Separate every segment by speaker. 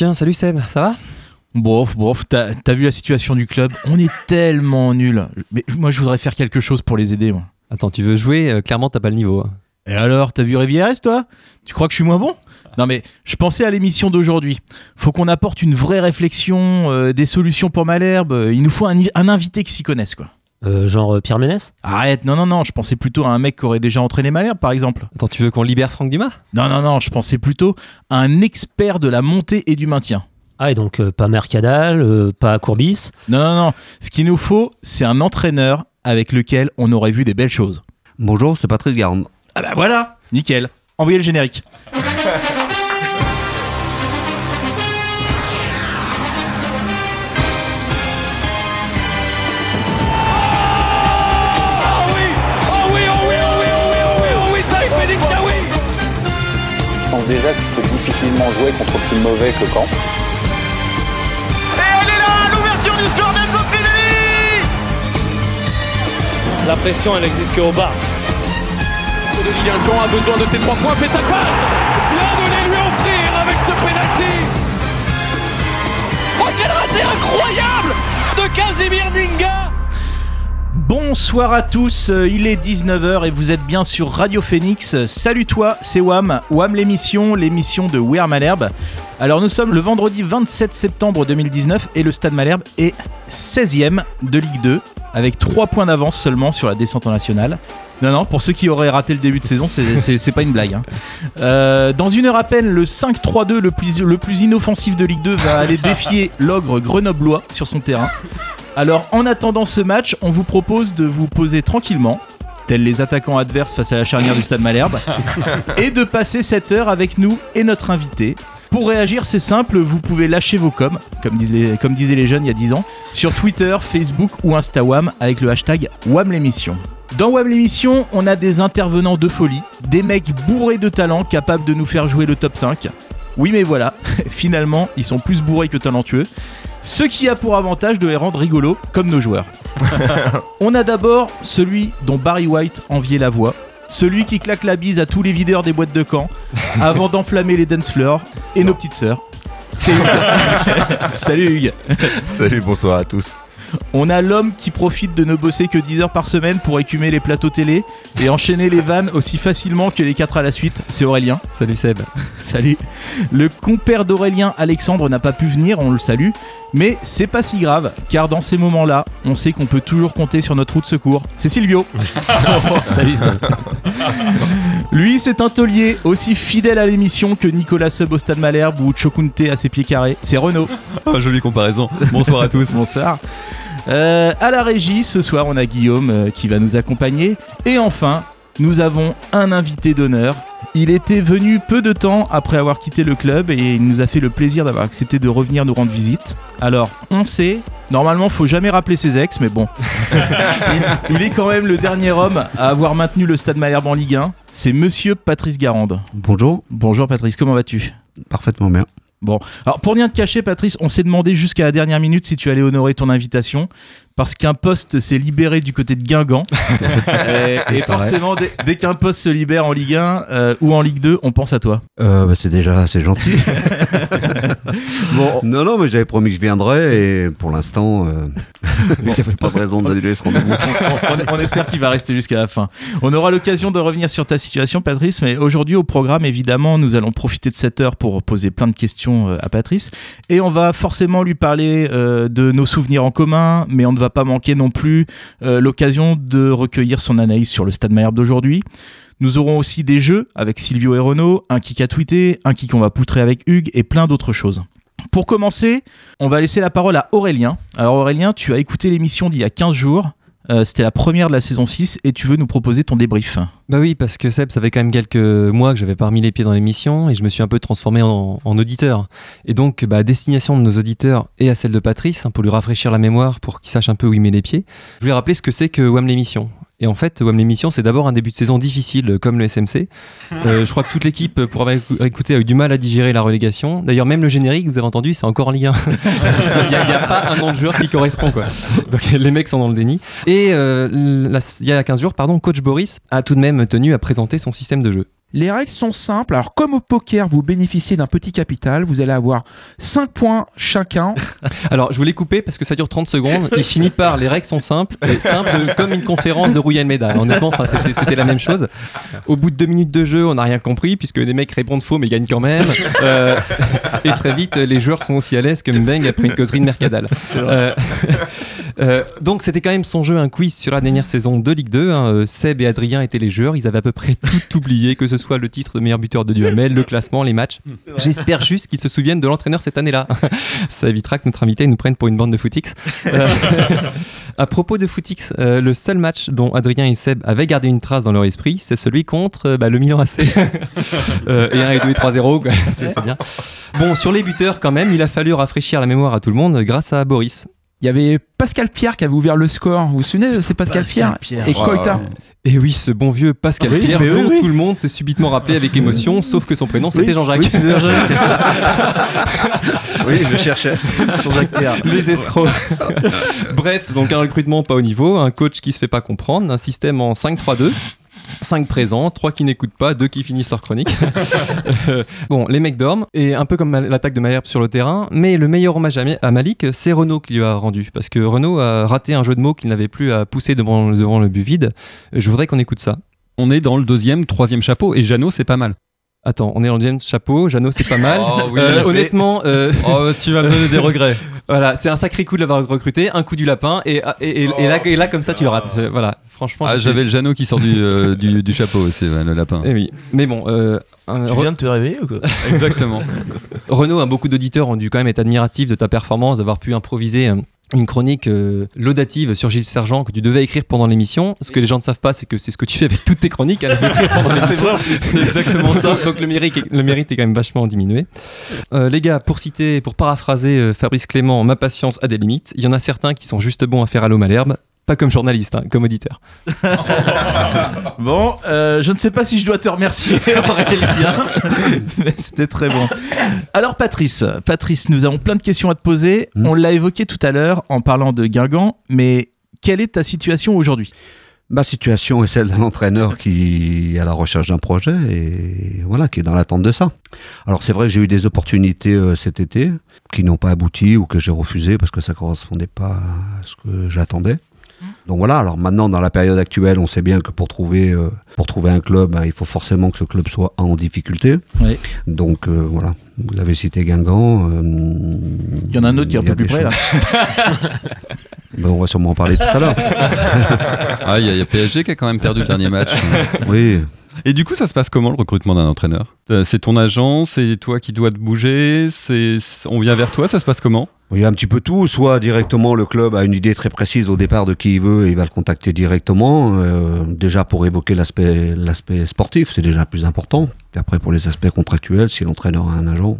Speaker 1: Tiens, salut Seb, ça va?
Speaker 2: Bof, bof, t'as vu la situation du club? On est tellement nuls. Mais moi, je voudrais faire quelque chose pour les aider, moi.
Speaker 1: Attends, tu veux jouer? Euh, Clairement, t'as pas le niveau. hein.
Speaker 2: Et alors, t'as vu Rivieres, toi? Tu crois que je suis moins bon? Non, mais je pensais à l'émission d'aujourd'hui. Faut qu'on apporte une vraie réflexion, euh, des solutions pour Malherbe. Il nous faut un, un invité qui s'y connaisse, quoi.
Speaker 3: Euh, genre euh, Pierre Ménès?
Speaker 2: Arrête, non, non, non, je pensais plutôt à un mec qui aurait déjà entraîné Malherbe, par exemple.
Speaker 1: Attends, tu veux qu'on libère Franck Dumas?
Speaker 2: Non, non, non, je pensais plutôt à un expert de la montée et du maintien.
Speaker 3: Ah, et donc euh, pas Mercadal, euh, pas Courbis?
Speaker 2: Non, non, non. Ce qu'il nous faut, c'est un entraîneur avec lequel on aurait vu des belles choses.
Speaker 4: Bonjour, c'est Patrice Garande.
Speaker 2: Ah bah voilà, nickel. Envoyez le générique.
Speaker 5: pense déjà que je peux difficilement jouer contre plus mauvais que Caen.
Speaker 6: La pression, elle n'existe qu'au bas. De Liancan a besoin de ses trois points, fait sa passe Bien de les lui offrir avec ce penalty
Speaker 7: Oh quel raté incroyable de Casimir Dinga
Speaker 2: Bonsoir à tous, euh, il est 19h et vous êtes bien sur Radio Phoenix. Salut toi, c'est Wam, Wam l'émission, l'émission de Wear Malherbe. Alors nous sommes le vendredi 27 septembre 2019 et le Stade Malherbe est 16ème de Ligue 2 avec 3 points d'avance seulement sur la descente en nationale. Non, non, pour ceux qui auraient raté le début de saison, c'est- pas une blague. hein. Euh, dans une heure à peine, le 5-3-2 le plus, le plus inoffensif de Ligue 2 va aller défier l'ogre grenoblois sur son terrain. Alors en attendant ce match, on vous propose de vous poser tranquillement, tels les attaquants adverses face à la charnière du Stade Malherbe, et de passer cette heure avec nous et notre invité. Pour réagir, c'est simple, vous pouvez lâcher vos coms, comme disaient, comme disaient les jeunes il y a 10 ans, sur Twitter, Facebook ou Instawam avec le hashtag WAM l'émission. Dans WAM l'émission, on a des intervenants de folie, des mecs bourrés de talent capables de nous faire jouer le top 5. Oui mais voilà, finalement, ils sont plus bourrés que talentueux. Ce qui a pour avantage de les rendre rigolos comme nos joueurs. On a d'abord celui dont Barry White enviait la voix, celui qui claque la bise à tous les videurs des boîtes de camp avant d'enflammer les dance floors et nos petites sœurs. C'est Hugues. Salut Hugues.
Speaker 8: Salut, bonsoir à tous.
Speaker 2: On a l'homme qui profite de ne bosser que 10 heures par semaine pour écumer les plateaux télé et enchaîner les vannes aussi facilement que les 4 à la suite. C'est Aurélien.
Speaker 1: Salut Seb.
Speaker 2: Salut. Le compère d'Aurélien, Alexandre, n'a pas pu venir, on le salue. Mais c'est pas si grave, car dans ces moments-là, on sait qu'on peut toujours compter sur notre roue de secours. C'est Silvio.
Speaker 3: Salut.
Speaker 2: Lui, c'est un taulier aussi fidèle à l'émission que Nicolas Sub au Stade Malherbe ou Chokunte à ses pieds carrés. C'est Renaud.
Speaker 8: Ah, jolie comparaison. Bonsoir à tous.
Speaker 2: Bonsoir. Euh, à la régie, ce soir, on a Guillaume euh, qui va nous accompagner. Et enfin, nous avons un invité d'honneur. Il était venu peu de temps après avoir quitté le club et il nous a fait le plaisir d'avoir accepté de revenir nous rendre visite. Alors, on sait, normalement, faut jamais rappeler ses ex, mais bon. il, il est quand même le dernier homme à avoir maintenu le Stade Malherbe en Ligue 1. C'est monsieur Patrice Garande.
Speaker 4: Bonjour,
Speaker 2: Bonjour Patrice, comment vas-tu?
Speaker 4: Parfaitement bien.
Speaker 2: Bon, alors pour rien te cacher, Patrice, on s'est demandé jusqu'à la dernière minute si tu allais honorer ton invitation, parce qu'un poste s'est libéré du côté de Guingamp. et et forcément, dès, dès qu'un poste se libère en Ligue 1 euh, ou en Ligue 2, on pense à toi.
Speaker 4: Euh, bah, c'est déjà assez gentil.
Speaker 2: Bon,
Speaker 4: non, non, mais j'avais promis que je viendrais et pour l'instant, euh, j'avais pas de raison d'annuler ce rendez-vous.
Speaker 2: on, on espère qu'il va rester jusqu'à la fin. On aura l'occasion de revenir sur ta situation, Patrice, mais aujourd'hui au programme, évidemment, nous allons profiter de cette heure pour poser plein de questions euh, à Patrice. Et on va forcément lui parler de nos souvenirs en commun, mais on ne va pas manquer non plus euh, l'occasion de recueillir son analyse sur le Stade Malherbe d'aujourd'hui. Nous aurons aussi des jeux avec Silvio et Renaud, un kick à tweeter, un kick qu'on va poutrer avec Hugues et plein d'autres choses. Pour commencer, on va laisser la parole à Aurélien. Alors Aurélien, tu as écouté l'émission d'il y a 15 jours. Euh, C'était la première de la saison 6 et tu veux nous proposer ton débrief.
Speaker 1: Bah oui, parce que Seb, ça fait quand même quelques mois que j'avais pas remis les pieds dans l'émission et je me suis un peu transformé en, auditeur. Et donc, bah, à destination de nos auditeurs et à celle de Patrice, hein, pour lui rafraîchir la mémoire, pour qu'il sache un peu où il met les pieds, je voulais rappeler ce que c'est que WAM l'émission. Et en fait, WAM l'émission, c'est d'abord un début de saison difficile, comme le SMC. Euh, je crois que toute l'équipe, pour avoir écou- écouté, a eu du mal à digérer la relégation. D'ailleurs, même le générique, vous avez entendu, c'est encore en Ligue 1. Il n'y a, pas un nom de joueur qui correspond, quoi. Donc les mecs sont dans le déni. Et euh, la- il y a 15 jours, pardon, coach Boris a tout de même tenu à présenter son système de jeu.
Speaker 9: Les règles sont simples. Alors, comme au poker, vous bénéficiez d'un petit capital. Vous allez avoir 5 points chacun.
Speaker 1: Alors, je voulais couper parce que ça dure 30 secondes. Il finit par les règles sont simples, et simples comme une conférence de Rouyen Méda. Honnêtement, enfin, c'était, c'était la même chose. Au bout de deux minutes de jeu, on n'a rien compris puisque les mecs répondent faux mais gagnent quand même. Euh, et très vite, les joueurs sont aussi à l'aise que Mbeng après une causerie de Mercadal. Euh, euh, donc, c'était quand même son jeu, un quiz sur la dernière saison de Ligue 2. hein. Euh, Seb et Adrien étaient les joueurs. Ils avaient à peu près tout oublié, que ce soit le titre de meilleur buteur de Duhamel, le classement, les matchs. J'espère juste qu'ils se souviennent de l'entraîneur cette année-là. Ça évitera que notre invité nous prenne pour une bande de footix. Euh, à propos de footix, euh, le seul match dont Adrien et Seb avaient gardé une trace dans leur esprit, c'est celui contre bah, le Milan AC. Et 1 et 2 et 3-0, quoi. c'est c'est bien. Bon, sur les buteurs, quand même, il a fallu rafraîchir la mémoire à tout le monde grâce à Boris.
Speaker 9: Il y avait Pascal Pierre qui avait ouvert le score. Vous vous souvenez C'est Pascal,
Speaker 2: Pascal
Speaker 9: Pierre,
Speaker 2: Pierre.
Speaker 9: et
Speaker 8: Oh
Speaker 9: Koita.
Speaker 8: là.
Speaker 1: Et oui, ce bon vieux Pascal
Speaker 2: Oui,
Speaker 1: Pierre,
Speaker 2: oui,
Speaker 1: dont
Speaker 2: oui.
Speaker 1: tout le monde s'est subitement rappelé avec émotion, sauf que son prénom c'était
Speaker 2: Oui,
Speaker 1: Jean-Jacques.
Speaker 2: oui, c'était Jean-Jacques.
Speaker 4: Oui, je cherchais.
Speaker 2: Jean-Jacques Pierre.
Speaker 1: Les escrocs. Bref, donc un recrutement pas au niveau, un coach qui se fait pas comprendre, un système en 5-3-2. 5 présents, 3 qui n'écoutent pas, 2 qui finissent leur chronique. Euh, bon, les mecs dorment, et un peu comme l'attaque de Malherbe sur le terrain, mais le meilleur hommage à, à Malik, c'est Renault qui lui a rendu, parce que Renault a raté un jeu de mots qu'il n'avait plus à pousser devant, devant le but vide. Je voudrais qu'on écoute ça.
Speaker 10: On est dans le deuxième, troisième chapeau et Jeannot, c'est pas mal.
Speaker 1: Attends, on est dans le deuxième chapeau, Jeannot c'est pas mal.
Speaker 8: Oh oui,
Speaker 1: Euh, honnêtement, euh,
Speaker 8: Oh, tu vas me donner des regrets.
Speaker 1: voilà, c'est un sacré coup de l'avoir recruté, un coup du lapin, et, et, et- et là, et là, comme ça, tu le rates. Voilà, franchement.
Speaker 8: Ah, j'avais le Jeannot qui sort du, euh, du, du chapeau aussi, le lapin.
Speaker 1: Eh oui, mais bon, euh, un-
Speaker 2: Tu
Speaker 1: Re-
Speaker 2: viens de te réveiller ou quoi?
Speaker 8: Exactement.
Speaker 1: Renaud, hein, beaucoup d'auditeurs ont dû quand même être admiratifs de ta performance, d'avoir pu improviser euh, une chronique euh, laudative sur Gilles Sergent que tu devais écrire pendant l'émission. Ce que les gens ne savent pas, c'est que c'est ce que tu fais avec toutes tes chroniques, à les écrire pendant l'émission. C'est exactement ça. Donc le mérite, est- le mérite est quand même vachement diminué. Euh, les gars, pour citer, pour paraphraser euh, Fabrice Clément, ma patience a des limites. Il y en a certains qui sont juste bons à faire à l'eau Malherbe. Pas comme journaliste, hein, comme auditeur.
Speaker 2: Bon, euh, je ne sais pas si je dois te remercier, Aurélien, mais c'était très bon. Alors, Patrice, Patrice, nous avons plein de questions à te poser.
Speaker 4: Hmm.
Speaker 2: On l'a évoqué tout à l'heure en parlant de Guingamp, mais quelle est ta situation aujourd'hui?
Speaker 4: Ma situation est celle d'un entraîneur qui est à la recherche d'un projet et voilà, qui est dans l'attente de ça. Alors c'est vrai que j'ai eu des opportunités euh, cet été qui n'ont pas abouti ou que j'ai refusé parce que ça correspondait pas à ce que j'attendais. Donc voilà, alors maintenant dans la période actuelle, on sait bien que pour trouver, euh, pour trouver un club, ben, il faut forcément que ce club soit en difficulté.
Speaker 2: Oui.
Speaker 4: Donc euh, voilà, vous avez cité Guingamp. euh,
Speaker 2: Il y en a un autre qui est un peu plus près là.
Speaker 4: Ben, on va sûrement en parler tout à l'heure.
Speaker 8: Ah, il y, y a PSG qui a quand même perdu le dernier match.
Speaker 4: Oui,
Speaker 8: Et du coup, ça se passe comment le recrutement d'un entraîneur? C'est ton agent, c'est toi qui dois te bouger, c'est on vient vers toi, ça se passe comment?
Speaker 4: Il y a un petit peu tout. Soit directement le club a une idée très précise au départ de qui il veut et il va le contacter directement. euh, déjà pour évoquer l'aspect sportif, c'est déjà plus important. Et après pour les aspects contractuels, si l'entraîneur a un agent.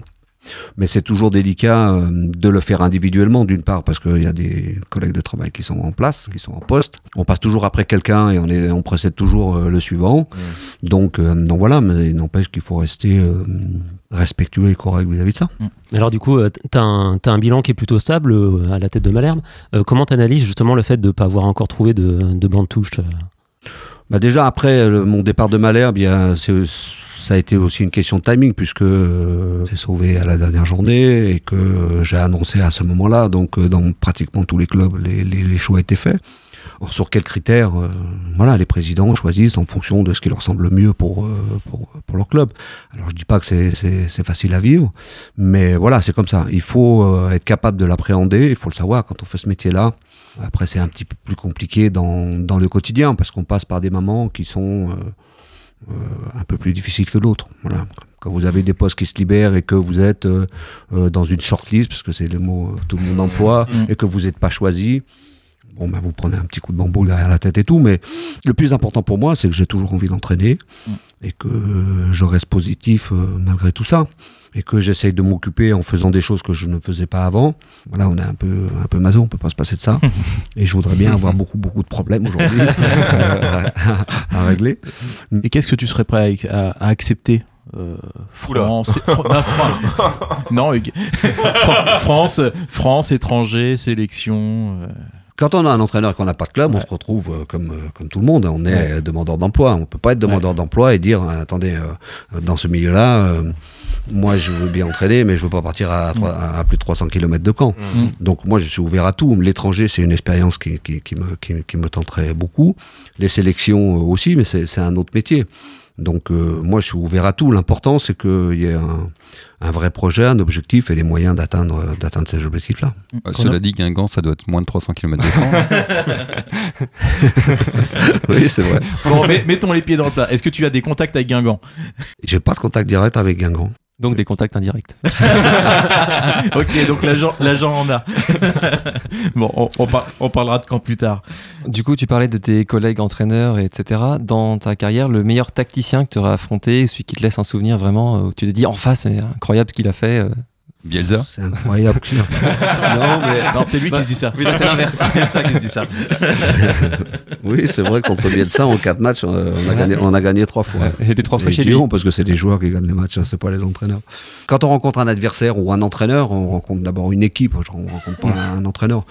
Speaker 4: Mais c'est toujours délicat euh, de le faire individuellement, d'une part parce qu'il y a des collègues de travail qui sont en place, qui sont en poste. On passe toujours après quelqu'un et on, est, on précède toujours euh, le suivant. Donc, euh, donc voilà, mais il n'empêche qu'il faut rester respectueux et correct vis-à-vis de ça.
Speaker 3: Mais Alors du coup, euh, t'as un, bilan qui est plutôt stable à la tête de Malherbe. Comment t'analyses justement le fait de ne pas avoir encore trouvé de, de bande touche
Speaker 4: Bah déjà après mon départ de Malherbe, ça a été aussi une question de timing puisque euh, c'est sauvé à la dernière journée et que euh, j'ai annoncé à ce moment-là. Donc euh, dans pratiquement tous les clubs, les, les, les choix étaient faits. Or, sur quels critères euh, Voilà, les présidents choisissent en fonction de ce qui leur semble le mieux pour, pour, pour leur club. Alors je dis pas que c'est- facile à vivre, mais voilà, c'est comme ça. Il faut être capable de l'appréhender, il faut le savoir quand on fait ce métier-là. Après, c'est un petit peu plus compliqué dans, dans le quotidien parce qu'on passe par des moments qui sont euh, euh, un peu plus difficiles que d'autres. Voilà. Quand vous avez des postes qui se libèrent et que vous êtes euh, dans une shortlist, parce que c'est le mot tout le monde emploie,
Speaker 2: Mm.
Speaker 4: et que vous n'êtes pas choisi, bon, ben, vous prenez un petit coup de bambou derrière la tête et tout. Mais le plus important pour moi, c'est que j'ai toujours envie d'entraîner
Speaker 2: Mm.
Speaker 4: Et que je reste positif euh, malgré tout ça. Et que j'essaye de m'occuper en faisant des choses que je ne faisais pas avant. Voilà, on est un peu, un peu maso, on peut pas se passer de ça. Et je voudrais bien avoir beaucoup, beaucoup de problèmes aujourd'hui à, à régler.
Speaker 2: Et qu'est-ce que tu serais prêt à, à- à accepter Euh. France, Fran- non, Fran- non, Fran- France, France, étranger, sélection. euh,
Speaker 4: Quand on a un entraîneur et qu'on n'a pas de club, on se retrouve euh, comme, euh, comme tout le monde. On est
Speaker 2: Ouais.
Speaker 4: demandeur d'emploi. On peut pas être demandeur d'emploi et dire euh, attendez, euh, dans ce milieu-là, euh, moi je veux bien entraîner, mais je veux pas partir à, à plus de 300 km de camp.
Speaker 2: Mm.
Speaker 4: Donc moi je suis ouvert à tout. L'étranger, c'est une expérience qui, qui, qui me, qui, qui me tenterait beaucoup. Les sélections euh, aussi, mais c'est c'est un autre métier. Donc euh, moi je suis ouvert à tout. L'important c'est qu'il y ait un, un vrai projet, un objectif et les moyens d'atteindre d'atteindre ces objectifs-là.
Speaker 8: Euh, Cela dit, Guingamp, ça doit être moins de 300 km
Speaker 4: oui, c'est vrai.
Speaker 2: Bon, mais- mettons les pieds dans le plat. Est-ce que tu as des contacts avec Guingamp?
Speaker 4: J'ai pas de contact direct avec Guingamp.
Speaker 1: Donc des contacts indirects.
Speaker 2: Ok, donc l'agent l'agent en a. bon, on, on par- on parlera de camp plus tard.
Speaker 1: Du coup, tu parlais de tes collègues entraîneurs, etc. Dans ta carrière, le meilleur tacticien que tu auras affronté, celui qui te laisse un souvenir vraiment, euh, où tu te dis en face, c'est incroyable ce qu'il a fait.
Speaker 8: Bielsa
Speaker 4: C'est incroyable. non, mais
Speaker 2: Non, c'est lui qui se dit ça.
Speaker 1: Oui, c'est l'inverse.
Speaker 2: c'est ça qui se dit ça.
Speaker 4: oui, c'est vrai contre Bielsa en quatre matchs, on a gagné, on a gagné trois fois.
Speaker 1: Et les trois fois
Speaker 4: Et
Speaker 1: chez lui.
Speaker 4: parce que c'est les joueurs qui gagnent les matchs, hein, c'est pas les entraîneurs. Quand on rencontre un adversaire ou un entraîneur, on rencontre d'abord une équipe, on rencontre pas un entraîneur.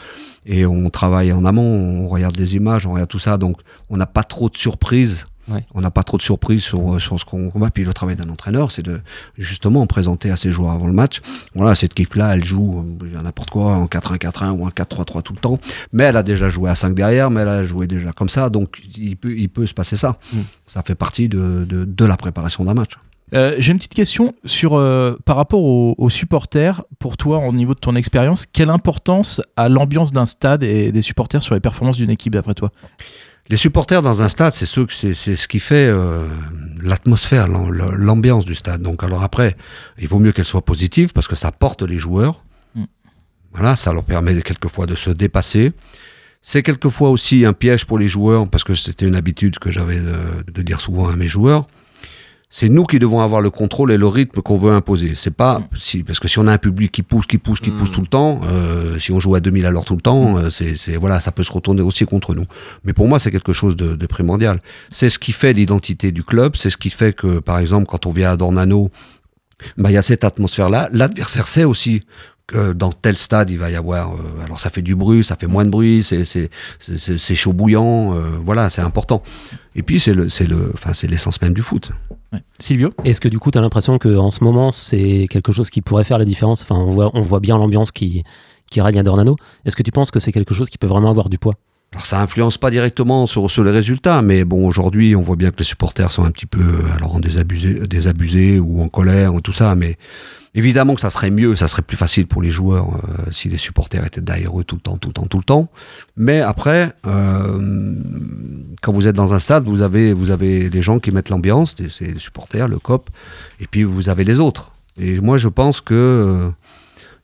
Speaker 4: Et on travaille en amont, on regarde les images, on regarde tout ça, donc on n'a pas trop de surprises.
Speaker 1: Ouais.
Speaker 4: On n'a pas trop de surprises sur, sur ce qu'on va. Puis le travail d'un entraîneur, c'est de justement présenter à ses joueurs avant le match. Voilà, cette équipe-là, elle joue euh, n'importe quoi, en 4-1-4-1 ou en 4-3-3 tout le temps. Mais elle a déjà joué à 5 derrière, mais elle a joué déjà comme ça. Donc il peut, il peut se passer ça.
Speaker 1: Mm.
Speaker 4: Ça fait partie de, de, de la préparation d'un match.
Speaker 2: Euh, J'ai une petite question sur euh, par rapport aux, aux supporters. Pour toi, au niveau de ton expérience, quelle importance a l'ambiance d'un stade et des supporters sur les performances d'une équipe, d'après toi?
Speaker 4: Les supporters dans un stade, c'est c'est ce qui fait euh, l'atmosphère, l'am- l'ambiance du stade. Donc alors après, il vaut mieux qu'elle soit positive parce que ça porte les joueurs.
Speaker 2: Mm.
Speaker 4: Voilà, ça leur permet quelquefois de se dépasser. C'est quelquefois aussi un piège pour les joueurs parce que c'était une habitude que j'avais de, de dire souvent à mes joueurs. C'est nous qui devons avoir le contrôle et le rythme qu'on veut imposer. C'est pas si parce que si on a un public qui pousse, qui pousse, qui pousse tout le temps, euh, si on joue à 2000 à l'heure tout le temps, euh, c'est c'est- voilà, ça peut se retourner aussi contre nous. Mais pour moi, c'est quelque chose de, de primordial. C'est ce qui fait l'identité du club. C'est ce qui fait que, par exemple, quand on vient à Dornano, bah, il y a cette atmosphère-là. L'adversaire sait aussi que dans tel stade, il va y avoir. euh, alors, ça fait du bruit, ça fait moins de bruit, c'est chaud bouillant. euh, voilà, c'est important. Et puis, c'est le, c'est le, enfin, c'est l'essence même du foot.
Speaker 2: Ouais. Silvio?
Speaker 3: Est-ce que du coup, tu as l'impression qu'en ce moment, c'est quelque chose qui pourrait faire la différence? Enfin, on voit, on voit bien l'ambiance qui, qui règne à Dornano. Est-ce que tu penses que c'est quelque chose qui peut vraiment avoir du poids?
Speaker 4: Alors ça influence pas directement sur, sur les résultats, mais bon aujourd'hui on voit bien que les supporters sont un petit peu euh, alors en désabusé, désabusés ou en colère ou tout ça, mais évidemment que ça serait mieux, ça serait plus facile pour les joueurs euh, si les supporters étaient derrière eux tout le temps, tout le temps, tout le temps. Mais après, euh, quand vous êtes dans un stade, vous avez vous avez des gens qui mettent l'ambiance, c'est les supporters, le cop, et puis vous avez les autres. Et moi je pense que euh,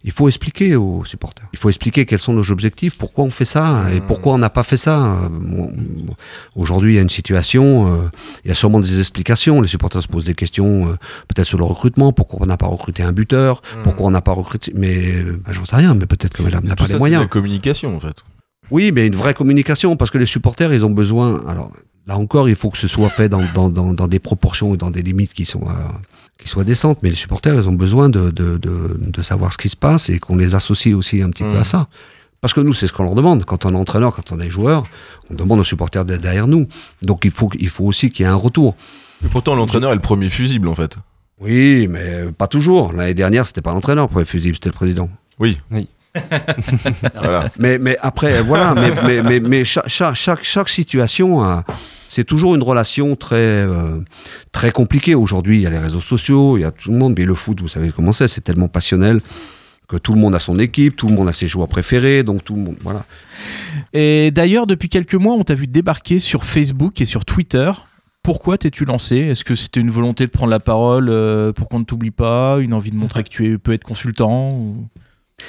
Speaker 4: il faut expliquer aux supporters. Il faut expliquer quels sont nos objectifs, pourquoi on fait ça et pourquoi on n'a pas fait ça. Euh, bon, Aujourd'hui, il y a une situation, euh, il y a sûrement des explications. Les supporters se posent des questions, euh, peut-être sur le recrutement, pourquoi on n'a pas recruté un buteur, pourquoi on n'a pas recruté. Mais bah, j'en sais rien, mais peut-être que madame n'a pas
Speaker 11: ça,
Speaker 4: les
Speaker 11: c'est
Speaker 4: moyens.
Speaker 11: de la communication en fait.
Speaker 4: Oui, mais une vraie communication, parce que les supporters, ils ont besoin. Alors là encore, il faut que ce soit fait dans, dans, dans, dans des proportions et dans des limites qui sont, euh, qui soient décentes. Mais les supporters, ils ont besoin de, de, de, de savoir ce qui se passe et qu'on les associe aussi un petit peu à ça. Parce que nous, c'est ce qu'on leur demande. Quand on est entraîneur, quand on est joueur, on demande aux supporters d'être derrière nous. Donc il faut, il faut aussi qu'il y ait un retour.
Speaker 11: Mais pourtant, l'entraîneur est le premier fusible en fait.
Speaker 4: Oui, mais pas toujours. L'année dernière, c'était pas l'entraîneur pour les fusibles, c'était le président.
Speaker 11: Oui.
Speaker 1: Oui.
Speaker 11: Voilà.
Speaker 4: Mais, mais après, voilà, mais, mais, mais, mais chaque, chaque, chaque, chaque situation, a- c'est toujours une relation très, euh, très compliquée. Aujourd'hui, il y a les réseaux sociaux, il y a tout le monde, mais le foot, vous savez comment c'est, c'est tellement passionnel que tout le monde a son équipe, tout le monde a ses joueurs préférés, donc tout le monde, voilà.
Speaker 2: Et d'ailleurs, depuis quelques mois, on t'a vu débarquer sur Facebook et sur Twitter. Pourquoi t'es-tu lancé? Est-ce que c'était une volonté de prendre la parole euh, pour qu'on ne t'oublie pas Une envie de montrer que tu es, peux être consultant ou-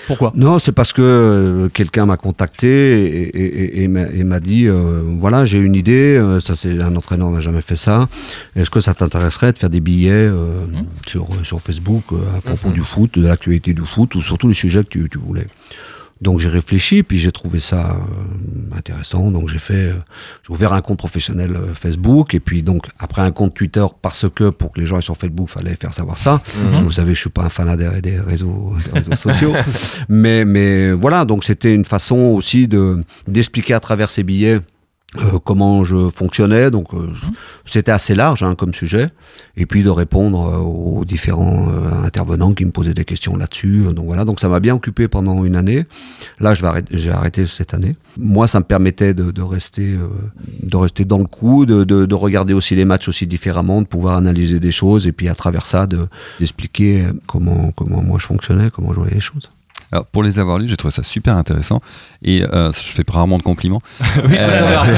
Speaker 2: Pourquoi?
Speaker 4: Non, c'est parce que euh, quelqu'un m'a contacté et, et- et- et m'a- dit euh, voilà, j'ai une idée, euh, ça c'est un entraîneur n'a jamais fait ça. Est-ce que ça t'intéresserait de faire des billets euh, sur, sur Facebook à propos du foot, de l'actualité du foot ou surtout les sujets que tu, tu voulais? Donc j'ai réfléchi, puis j'ai trouvé ça euh, intéressant. Donc j'ai fait, euh, j'ai ouvert un compte professionnel euh, Facebook, et puis donc après un compte Twitter parce que pour que les gens aient sur Facebook, fallait faire savoir ça.
Speaker 11: Mhm.
Speaker 4: Vous savez, je suis pas un fan des, des réseaux, des réseaux sociaux, mais mais voilà. Donc c'était une façon aussi de d'expliquer à travers ces billets. Euh, comment je fonctionnais, donc euh, c'était assez large hein, comme sujet, et puis de répondre euh, aux différents euh, intervenants qui me posaient des questions là-dessus. Donc voilà, donc ça m'a bien occupé pendant une année. Là, je vais arrêter, j'ai arrêté cette année. Moi, ça me permettait de, de rester, euh, de rester dans le coup, de, de, de regarder aussi les matchs aussi différemment, de pouvoir analyser des choses, et puis à travers ça, de d'expliquer comment comment moi je fonctionnais, comment je voyais les choses.
Speaker 8: Alors, pour les avoir lus, j'ai trouvé ça super intéressant. Et euh, je fais rarement de compliments.
Speaker 1: Oui,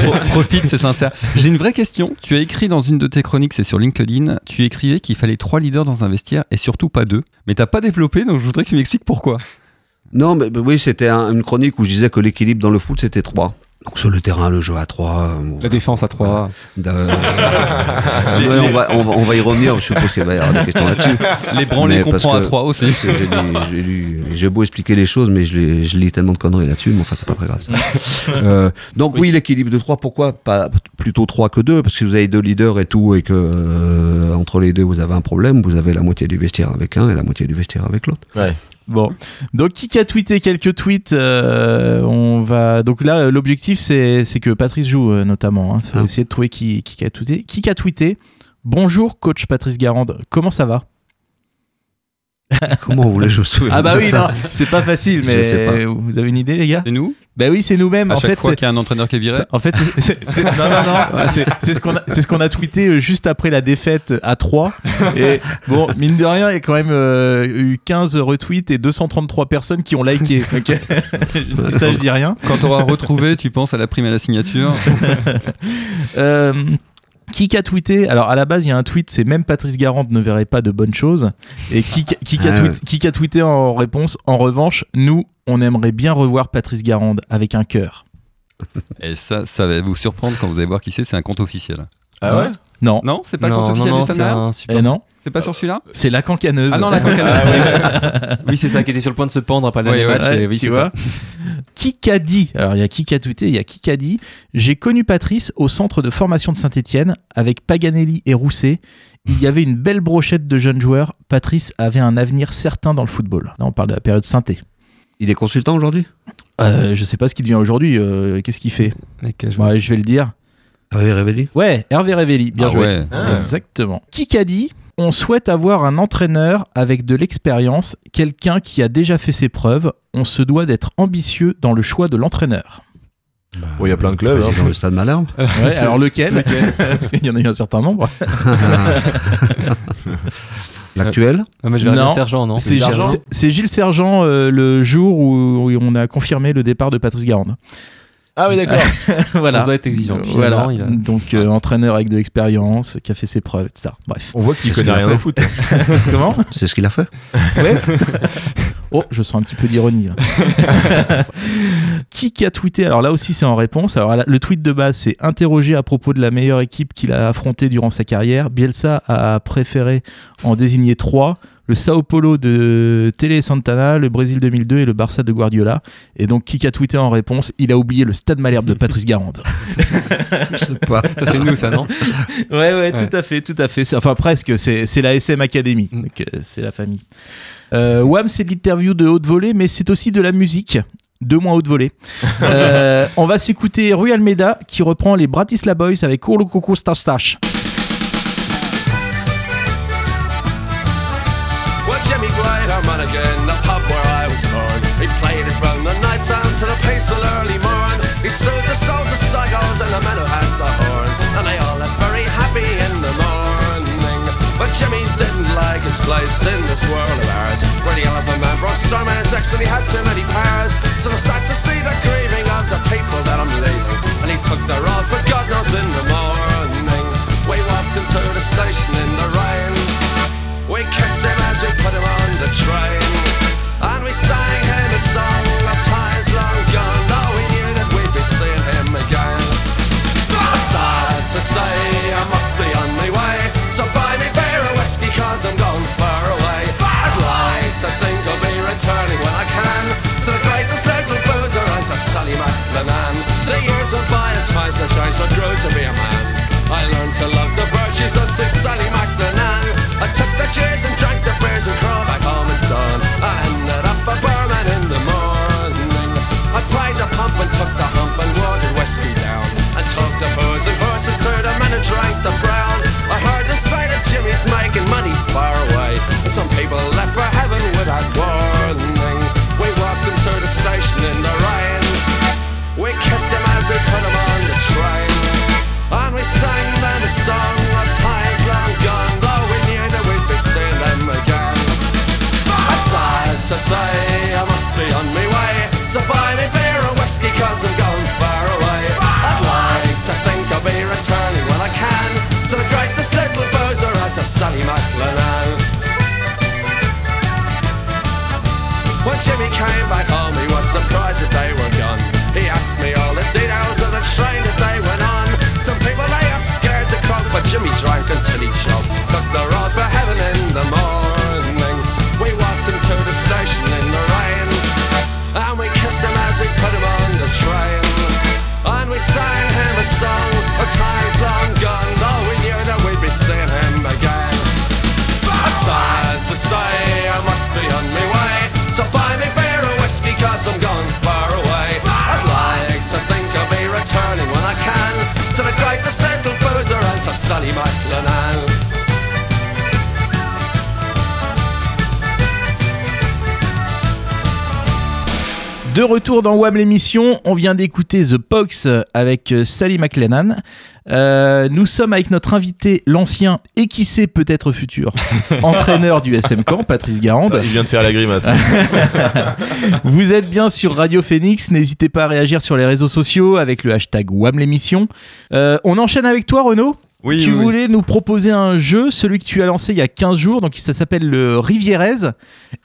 Speaker 8: pro- profite, c'est sincère. J'ai une vraie question. Tu as écrit dans une de tes chroniques, c'est sur LinkedIn, tu écrivais qu'il fallait trois leaders dans un vestiaire et surtout pas deux. Mais t'as pas développé, donc je voudrais que tu m'expliques pourquoi.
Speaker 4: Non, mais, mais oui, c'était un- une chronique où je disais que l'équilibre dans le foot, c'était trois. Donc sur le terrain, le jeu à trois. euh,
Speaker 1: La défense à 3.
Speaker 4: Euh, ouais, on, va, on, va, on va y revenir, je suppose qu'il va y avoir des questions là-dessus.
Speaker 8: Les branlés
Speaker 4: parce
Speaker 8: comprend à
Speaker 4: que-
Speaker 8: trois aussi.
Speaker 4: parce que J'ai beau expliquer les choses, mais je, lis- je lis tellement de conneries là-dessus, mais enfin, c'est pas très grave. ça. Euh, donc, oui, l'équilibre de trois, pourquoi pas plutôt trois que deux? Parce que vous avez deux leaders et tout, et que euh, entre les deux, vous avez un problème, vous avez la moitié du vestiaire avec un et la moitié du vestiaire avec l'autre.
Speaker 2: Bon, donc qui a tweeté quelques tweets euh, On va donc là l'objectif c'est c'est que Patrice joue euh, notamment. Hein. Faut
Speaker 4: Ah.
Speaker 2: essayer de trouver qui, qui a tweeté. Qui a tweeté? Bonjour coach Patrice Garande, comment ça va?
Speaker 4: Comment vous voulez je me souvienne
Speaker 2: Ah bah oui, non, c'est pas facile,
Speaker 4: Je
Speaker 2: mais vous avez une idée les gars?
Speaker 8: C'est nous?
Speaker 2: Bah oui, c'est nous-mêmes.
Speaker 8: À
Speaker 2: En
Speaker 8: chaque
Speaker 2: fait,
Speaker 8: fois qu'il y a un entraîneur qui est viré
Speaker 2: en fait, c'est- non, non, non, c'est ce qu'on a, c'est ce qu'on a tweeté euh, juste après la défaite à 3 Et bon, mine de rien, il y a quand même euh, eu 15 retweets et 233 personnes qui ont liké. ok je dis ça, je dis rien.
Speaker 8: Quand tu auras retrouvé, tu penses à la prime à la signature.
Speaker 2: Euh, qui a tweeté Alors à la base, il y a un tweet, c'est même Patrice Garande ne verrait pas de bonnes choses. Et qui, qui, a,
Speaker 4: Ah
Speaker 2: tweet-
Speaker 4: ouais.
Speaker 2: qui a tweeté en réponse En revanche, nous, on aimerait bien revoir Patrice Garande avec un cœur.
Speaker 8: Et ça, ça va vous surprendre quand vous allez voir qui c'est, c'est un compte officiel.
Speaker 11: Ah ouais?
Speaker 2: Non.
Speaker 8: Non, c'est pas le
Speaker 1: Non,
Speaker 8: compte
Speaker 1: non,
Speaker 8: officiel
Speaker 1: non,
Speaker 8: du
Speaker 1: un super.
Speaker 2: Eh non,
Speaker 8: C'est pas sur celui-là
Speaker 2: c'est la cancaneuse.
Speaker 8: Ah non, la cancaneuse.
Speaker 1: Oui, c'est ça qui était sur le point de se pendre après le
Speaker 8: Ouais,
Speaker 1: dernier
Speaker 8: ouais,
Speaker 1: match.
Speaker 2: Ouais,
Speaker 1: et oui,
Speaker 2: tu vois.
Speaker 1: ça.
Speaker 2: Qui qu'a dit? Alors il y a qui qu'a tweeté, il y a qui qu'a dit J'ai connu Patrice au centre de formation de Saint-Etienne avec Paganelli et Rousset. Il y avait une belle brochette de jeunes joueurs. Patrice avait un avenir certain dans le football. Là, on parle de la période synthé.
Speaker 4: Il est consultant aujourd'hui?
Speaker 2: Euh, je sais pas ce qu'il devient aujourd'hui. euh, Qu'est-ce qu'il fait?
Speaker 1: Mec, je
Speaker 2: Ouais, Je vais le dire.
Speaker 4: Hervé Révelli
Speaker 2: Ouais, Hervé Révelli. Bien
Speaker 8: Ah
Speaker 2: joué.
Speaker 8: ouais.
Speaker 11: Ah.
Speaker 2: Exactement. Qui qu'a dit On souhaite avoir un entraîneur avec de l'expérience, quelqu'un qui a déjà fait ses preuves. On se doit d'être ambitieux dans le choix de l'entraîneur.
Speaker 11: Bon, il y a plein de clubs. hein.
Speaker 4: Dans le stade Malherbe
Speaker 2: Ouais, alors lequel, Parce qu'il y en a eu un certain nombre.
Speaker 4: L'actuel
Speaker 1: Ah, je vais
Speaker 2: Non.
Speaker 1: Sergent, non?
Speaker 2: C'est
Speaker 1: Sergent
Speaker 2: c'est- c'est Gilles Sergent euh, le jour où, où on a confirmé le départ de Patrice Garande.
Speaker 11: Ah oui, d'accord.
Speaker 2: voilà.
Speaker 1: On doit être exigeant.
Speaker 2: Voilà.
Speaker 1: a-
Speaker 2: Donc euh, entraîneur avec de l'expérience, qui a fait ses preuves, etc. Bref.
Speaker 11: On voit qu'il connaît rien au foot.
Speaker 2: Comment?
Speaker 4: C'est ce qu'il a fait
Speaker 2: Ouais. oh, je sens un petit peu d'ironie. qui qui a tweeté? Alors là aussi, c'est en réponse. Alors là, le tweet de base, c'est interrogé à propos de la meilleure équipe qu'il a affrontée durant sa carrière. Bielsa a préféré en désigner trois. Le Sao Paulo de Tele Santana, le Brésil 2002 et le Barça de Guardiola. Et donc, qui a tweeté en réponse Il a oublié le Stade Malherbe de Patrice Garande.
Speaker 4: Je sais pas.
Speaker 1: Ça, c'est nous, ça, non
Speaker 2: Ouais, ouais,
Speaker 1: Ouais.
Speaker 2: tout à fait, tout à fait. Enfin, presque, c'est c'est la SM Academy,
Speaker 1: Mm.
Speaker 2: donc euh, c'est la famille. Euh, Wham, c'est de l'interview de haute volée, mais c'est aussi de la musique. Deux moins haute volée. Euh, on va s'écouter Rui Almeida qui reprend les Bratislava Boys avec Courlo Coco Stash Stash.
Speaker 12: Peaceful early morn. He soothed the souls of psychos and the men who had the horn. And they all left very happy in the morning. But Jimmy didn't like his place in this world of ours. Where the elephant man brought storm in his necks and he had too many powers. So I sad to see the grieving of the people that I'm leaving. And he took the road for God knows in the morning. We walked into the station in the rain. We kissed him as we put him on the train. And we sang him a song to say I must be on my way. So buy me beer and whiskey cause I'm going far away. I'd like to think I'll be returning when I can To the greatest little boozer and to Sally McLennan The years went by and times had changed, I grew to be a man. I learned to love the virtues of Sis Sally McLennan I took the cheers and drank the beers and crawled back home at dawn I ended up a barman in the morning. I pried the pump and took the hump and watered whiskey down. And took the booze and horses to the men and drank the brown. I heard the sight of Jimmy's making money far away. And some people left for heaven without warning. We walked them to the station in the rain. We kissed him as we put him on the train. And we sang them a song of times long gone, though we knew that we'd be seeing them again. I Sad to say, I must be on my way. So buy me beer or whiskey, cause I'm going I'll be returning when I can to the greatest little boozer out to Sally McLennan. When Jimmy came back home, he was surprised that they were gone. He asked me all the details of the train that they went on. Some people they are scared to croak, but Jimmy drank until he choked. Took the road for heaven song of times long gone, though we knew that we'd be seeing him again. Sad to say, I must be on my way. So buy me beer or whiskey, cause I'm gone far away. I'd like to think I'll be returning when I can to the greatest little boozer and to Sally McLennan.
Speaker 2: De retour dans WAM l'émission, on vient d'écouter The Pox avec euh, Sally McLennan. Euh, nous sommes avec notre invité, l'ancien et qui sait peut-être futur entraîneur du SM Camp, Patrice Garande.
Speaker 11: Il vient de faire la grimace.
Speaker 2: Vous êtes bien sur Radio Phoenix, n'hésitez pas à réagir sur les réseaux sociaux avec le hashtag WAM l'émission. Euh, on enchaîne avec toi Renaud?
Speaker 8: Oui,
Speaker 2: tu
Speaker 8: oui, oui.
Speaker 2: voulais nous proposer un jeu, celui que tu as lancé il y a 15 jours, donc ça s'appelle le Rivierez.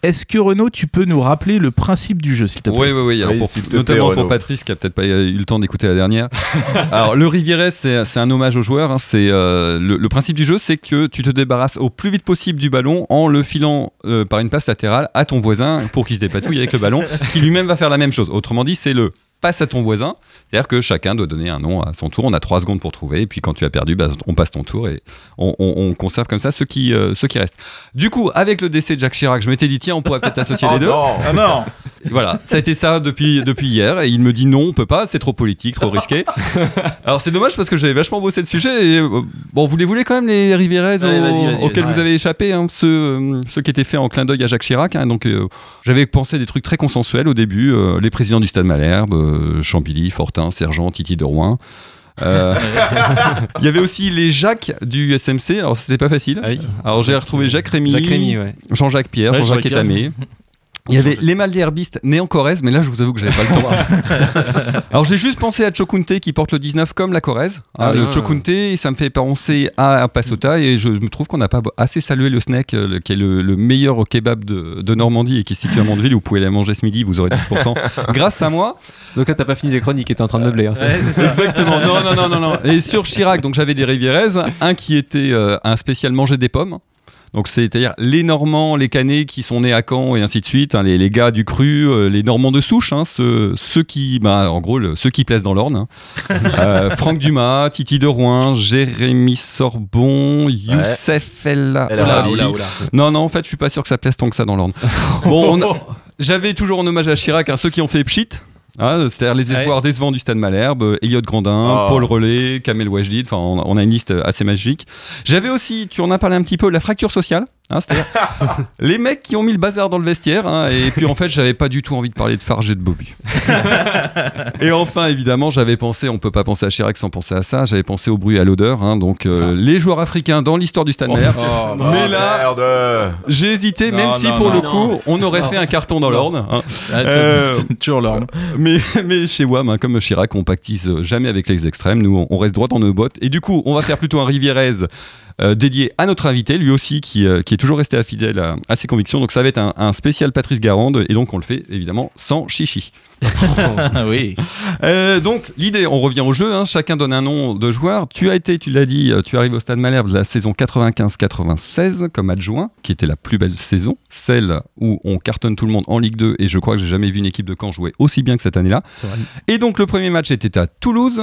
Speaker 2: Est-ce que Renaud, tu peux nous rappeler le principe du jeu, s'il te plaît?
Speaker 8: Oui, oui, oui. Alors
Speaker 11: Oui,
Speaker 8: pour-
Speaker 11: s'il te plaît,
Speaker 8: notamment pour. Patrice qui a peut-être pas eu le temps d'écouter la dernière. Alors le Rivieres, c'est c'est un hommage aux joueurs. hein. C'est euh, le, le principe du jeu, c'est que tu te débarrasses au plus vite possible du ballon en le filant euh, par une passe latérale à ton voisin pour qu'il se dépatouille avec le ballon, qui lui-même va faire la même chose. Autrement dit, c'est le passe à ton voisin. C'est-à-dire que chacun doit donner un nom à son tour. On a trois secondes pour trouver. Et puis quand tu as perdu, bah, on passe ton tour et on, on- on conserve comme ça ceux qui, euh, ceux qui restent. Du coup, avec le décès de Jacques Chirac, je m'étais dit, tiens, on pourrait peut-être associer les
Speaker 11: Oh
Speaker 8: deux.
Speaker 11: non.
Speaker 2: Ah non
Speaker 8: Voilà, ça a été ça depuis, depuis hier et il me dit non, on peut pas, c'est trop politique, trop risqué. Alors c'est dommage parce que j'avais vachement bossé le sujet et euh, bon, vous les voulez quand même les
Speaker 2: vas-y,
Speaker 8: auxquels vous avez échappé, hein, ceux, euh, ceux qui étaient faits en clin d'œil à Jacques Chirac. hein, donc euh, j'avais pensé des trucs très consensuels au début, euh, les présidents du Stade Malherbe, euh, Champilly, Fortin, Sergent, Titi de Rouen. Euh, Il y avait aussi les Jacques du SMC, alors c'était pas facile.
Speaker 1: Ah oui.
Speaker 8: Alors j'ai retrouvé Jacques Rémy,
Speaker 1: Jacques Rémy, ouais.
Speaker 8: Jean-Jacques Pierre,
Speaker 2: Ouais,
Speaker 8: Jean-Jacques
Speaker 2: Jean-Jacques
Speaker 8: Étamé. Il y avait les Malherbistes nés en Corrèze, mais là je vous avoue que j'avais pas le temps. Alors j'ai juste pensé à Chokunte qui porte le 19 comme la Corrèze.
Speaker 1: Ah
Speaker 8: Hein,
Speaker 1: oui.
Speaker 8: le Chokunte, ça me fait penser à, à Passota et je me trouve qu'on n'a pas assez salué le snack euh, le- qui est le, le meilleur kebab de, de Normandie et qui est situé à Mondeville. Vous pouvez aller manger ce midi, vous aurez 10% grâce à moi.
Speaker 1: Donc là, t'as pas fini des chroniques et t'es en train de meubler. hein, ça.
Speaker 8: Exactement. Non, non, non, non, non. Et sur Chirac, donc j'avais des Rivierez, un qui était euh, un spécial manger des pommes. Donc c'est-à-dire les Normands, les Canets qui sont nés à Caen et ainsi de suite, hein, les, les gars du cru, euh, les Normands de souche, hein, ceux, ceux qui, bah, en gros, le- ceux qui plaisent dans l'Orne. hein. Euh, Franck Dumas, Titi de Rouen, Jérémy Sorbon, Youssef El
Speaker 11: oula, oula.
Speaker 8: Non, non, en fait, je suis pas sûr que ça plaise tant que ça dans l'Orne. Bon, a- j'avais toujours en hommage à Chirac ceux qui ont fait Pchit. Hein, C'est-à-dire les espoirs décevants du Stade Malherbe, Elliot Grandin,
Speaker 11: Oh.
Speaker 8: Paul Relais, Kamel Wajdid, enfin on, on a une liste assez magique. J'avais aussi, tu en as parlé un petit peu, la fracture sociale, hein, c'est-à-dire les mecs qui ont mis le bazar dans le vestiaire, hein, et puis en fait j'avais pas du tout envie de parler de Farge et de Beauvu. et enfin évidemment j'avais pensé, on peut pas penser à Chirac sans penser à ça, j'avais pensé au bruit et à l'odeur, hein, donc euh, les joueurs africains dans l'histoire du Stade Malherbe.
Speaker 11: Oh,
Speaker 8: Mais là,
Speaker 11: merde.
Speaker 8: j'ai hésité,
Speaker 2: Non,
Speaker 8: même si
Speaker 2: non,
Speaker 8: pour
Speaker 2: non,
Speaker 8: le
Speaker 3: non.
Speaker 8: coup, on aurait fait un carton dans l'Orne. hein.
Speaker 2: Ah, c'est-
Speaker 8: Euh,
Speaker 2: c'est toujours l'ordre.
Speaker 8: Mais, mais chez WAM, hein, comme Chirac, on pactise jamais avec les extrêmes. Nous, on- on reste droit dans nos bottes. Et du coup, on va faire plutôt un Rivierez euh, dédié à notre invité, lui aussi, qui, euh, qui est toujours resté fidèle à, à ses convictions. Donc, ça va être un, un spécial Patrice Garande. Et donc, on le fait évidemment sans chichi.
Speaker 2: Oui.
Speaker 8: Euh, donc, l'idée, on revient au jeu. hein, chacun donne un nom de joueur. Tu as été, tu l'as dit, tu arrives au Stade Malherbe de la saison 95-96 comme adjoint, qui était la plus belle saison, celle où on cartonne tout le monde en Ligue 2. Et je crois que j'ai jamais vu une équipe de Caen jouer aussi bien que cette année-là. Et donc le premier match était à Toulouse.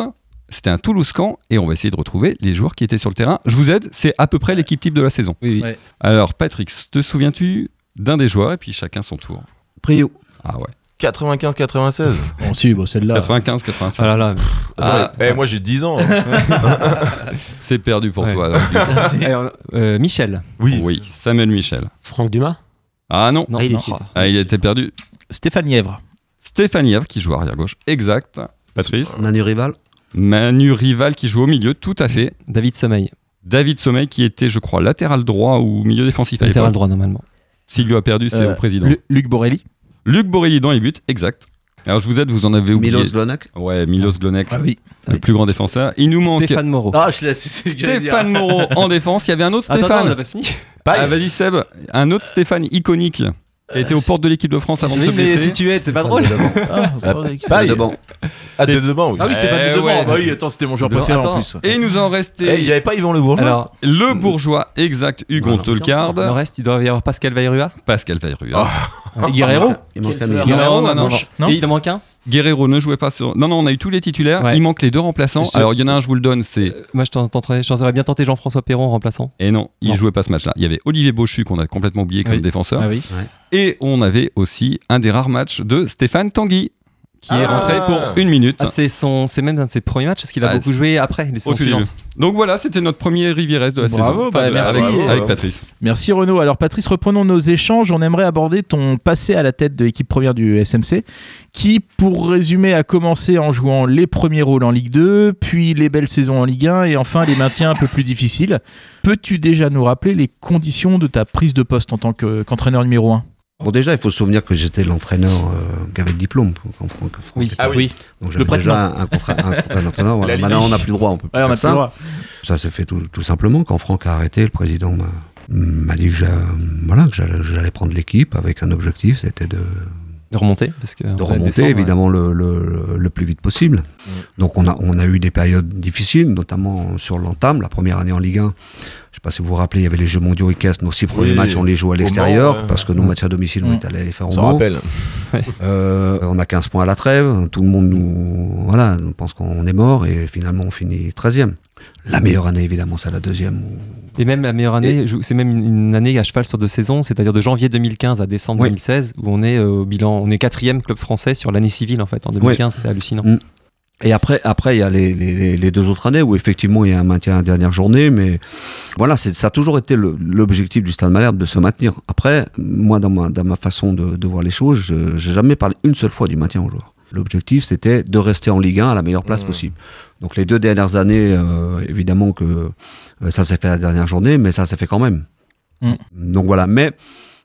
Speaker 8: C'était un Toulouse-Camp et on va essayer de retrouver les joueurs qui étaient sur le terrain. Je vous aide, c'est à peu près l'équipe type de la saison.
Speaker 1: Oui, oui.
Speaker 2: Ouais.
Speaker 8: Alors, Patrick, te souviens-tu d'un des joueurs et puis chacun son tour
Speaker 4: Prio.
Speaker 8: Ah ouais.
Speaker 11: 95-96.
Speaker 2: Bon, si, bon, celle-là.
Speaker 8: 95, 86.
Speaker 1: Ah là là.
Speaker 8: Ah,
Speaker 11: Eh, moi j'ai 10 ans.
Speaker 8: c'est perdu pour
Speaker 1: Ouais.
Speaker 8: toi. alors.
Speaker 1: Alors, euh, Michel.
Speaker 8: oui. Samuel Michel.
Speaker 3: Franck Dumas
Speaker 8: Ah non,
Speaker 1: Non,
Speaker 3: Ah, il est
Speaker 1: non.
Speaker 8: Ah, il était perdu.
Speaker 2: Stéphane Lièvre.
Speaker 8: Stéphane Yèvre qui joue arrière gauche. Exact. Patrice.
Speaker 4: Manu Rival.
Speaker 8: Manu Rival qui joue au milieu, tout à fait.
Speaker 1: David Sommeil.
Speaker 8: David Sommeil qui était, je crois, latéral droit ou milieu défensif à
Speaker 1: Latéral droit normalement.
Speaker 8: Silvio a perdu, c'est
Speaker 2: Euh,
Speaker 8: au président.
Speaker 2: Lu- Luc Borelli.
Speaker 8: Luc Borelli dans les buts, exact. Alors je vous aide, vous en avez oublié.
Speaker 4: Milos Glonak.
Speaker 8: Ouais, Milos Glonek,
Speaker 2: oui.
Speaker 8: le plus grand défenseur. Il nous manque
Speaker 1: Stéphane Moreau.
Speaker 11: Ah, je.
Speaker 8: Stéphane Moreau en défense. Il y avait un autre
Speaker 1: Attends,
Speaker 8: Stéphane.
Speaker 1: attends, on n'a pas fini.
Speaker 8: Ah, vas-y Seb, un autre Stéphane iconique a été aux portes de l'équipe de France avant de se
Speaker 1: mais
Speaker 8: blesser.
Speaker 1: si tu aides, c'est pas drôle.
Speaker 11: Paille.
Speaker 4: de banc.
Speaker 11: Ah, de oui.
Speaker 2: Ah oui, c'est
Speaker 8: Eh
Speaker 2: pas de
Speaker 8: ouais.
Speaker 2: Bah oui, attends, c'était mon joueur préféré en plus.
Speaker 8: Et il nous en
Speaker 11: Eh,
Speaker 8: restait
Speaker 11: il y avait pas Yvon Le Bourgeois
Speaker 1: Alors,
Speaker 8: le bourgeois exact, Hugon
Speaker 1: le
Speaker 8: Tolcard,
Speaker 1: reste, il doit y avoir Pascal Vairua.
Speaker 8: Pascal Vairua.
Speaker 2: Guerrero.
Speaker 4: Il manque un.
Speaker 8: Non, non,
Speaker 1: il en manque un
Speaker 8: Guerrero ne jouait pas sur. Non, non, on a eu tous les titulaires.
Speaker 1: Ouais.
Speaker 8: Il manque les deux remplaçants.
Speaker 1: Je-
Speaker 8: Alors, il y en a un, je vous le donne, c'est.
Speaker 1: Euh, Moi, je tenterais, bien tenter Jean-François Perron en remplaçant.
Speaker 8: Et non, il
Speaker 1: Non.
Speaker 8: jouait pas ce match-là. Il y avait Olivier Bochu qu'on a complètement oublié comme
Speaker 1: Oui.
Speaker 8: défenseur.
Speaker 2: Ah oui.
Speaker 8: Et on avait aussi un des rares matchs de Stéphane Tanguy, qui est
Speaker 11: Ah.
Speaker 8: rentré pour une minute.
Speaker 1: Ah, c'est son, c'est même un de ses premiers matchs parce qu'il a
Speaker 8: Ah,
Speaker 1: beaucoup joué après les saisons suivantes.
Speaker 8: Donc voilà, c'était notre premier Rivieres de la
Speaker 2: Bravo,
Speaker 8: saison.
Speaker 2: bah,
Speaker 8: de-
Speaker 2: merci.
Speaker 8: Avec,
Speaker 11: Bravo,
Speaker 8: avec
Speaker 11: bravo.
Speaker 8: Patrice.
Speaker 2: Merci Renaud. Alors Patrice, reprenons nos échanges. On aimerait aborder ton passé à la tête de l'équipe première du SMC, qui, pour résumer, a commencé en jouant les premiers rôles en Ligue 2, puis les belles saisons en Ligue 1 et enfin les maintiens un peu plus difficiles. Peux-tu déjà nous rappeler les conditions de ta prise de poste en tant que- qu'entraîneur numéro 1
Speaker 4: Bon, déjà, il faut se souvenir que j'étais l'entraîneur euh, qui avait le diplôme. en Franck- Franck
Speaker 1: Oui.
Speaker 4: était
Speaker 11: Ah oui.
Speaker 4: Donc j'avais déjà un contrat, un contrat d'entraîneur. Voilà. Maintenant, on n'a plus le droit. On peut plus
Speaker 2: Ouais, on
Speaker 4: faire
Speaker 2: a plus
Speaker 4: ça.
Speaker 2: droit.
Speaker 4: Ça s'est fait tout, tout simplement quand Franck a arrêté. Le président m'a dit que voilà que j'allais prendre l'équipe avec un objectif, c'était de,
Speaker 1: De remonter parce que
Speaker 4: de remonter évidemment le, le, le plus vite possible. Donc on a, on a eu des périodes difficiles, notamment sur l'entame, la première année en Ligue 1. Je sais pas si vous vous rappelez, il y avait les Jeux mondiaux ICAS, nos six premiers
Speaker 11: Oui,
Speaker 4: matchs, on les jouait à l'extérieur, parce que nos matchs à domicile, on
Speaker 2: Mm.
Speaker 4: est allé les faire au Mans.
Speaker 11: rappelle.
Speaker 4: Euh, on a 15 points à la trêve, tout le monde nous, voilà, nous pense qu'on est mort, et finalement on finit 13e. La meilleure année, évidemment, c'est la deuxième.
Speaker 1: Et même la meilleure année, c'est même une, année à cheval sur deux saisons, c'est-à-dire de janvier 2015 à décembre
Speaker 4: Oui.
Speaker 1: 2016, où on est euh, au bilan, on est quatrième club français sur l'année civile en fait. En 2015, c'est hallucinant.
Speaker 4: Et après, après, il y a les, les, les deux autres années où effectivement il y a un maintien à la dernière journée, mais voilà, ça a toujours été l'objectif du Stade Malherbe de se maintenir. Après, moi, dans ma, dans ma façon de, de voir les choses, je j'ai jamais parlé une seule fois du maintien aux joueurs. L'objectif, c'était de rester en Ligue 1 à la meilleure place
Speaker 11: Mmh.
Speaker 4: possible. Donc les deux dernières années, euh, évidemment que euh, ça s'est fait à la dernière journée, mais ça s'est fait quand même.
Speaker 2: Mm.
Speaker 4: Donc voilà, mais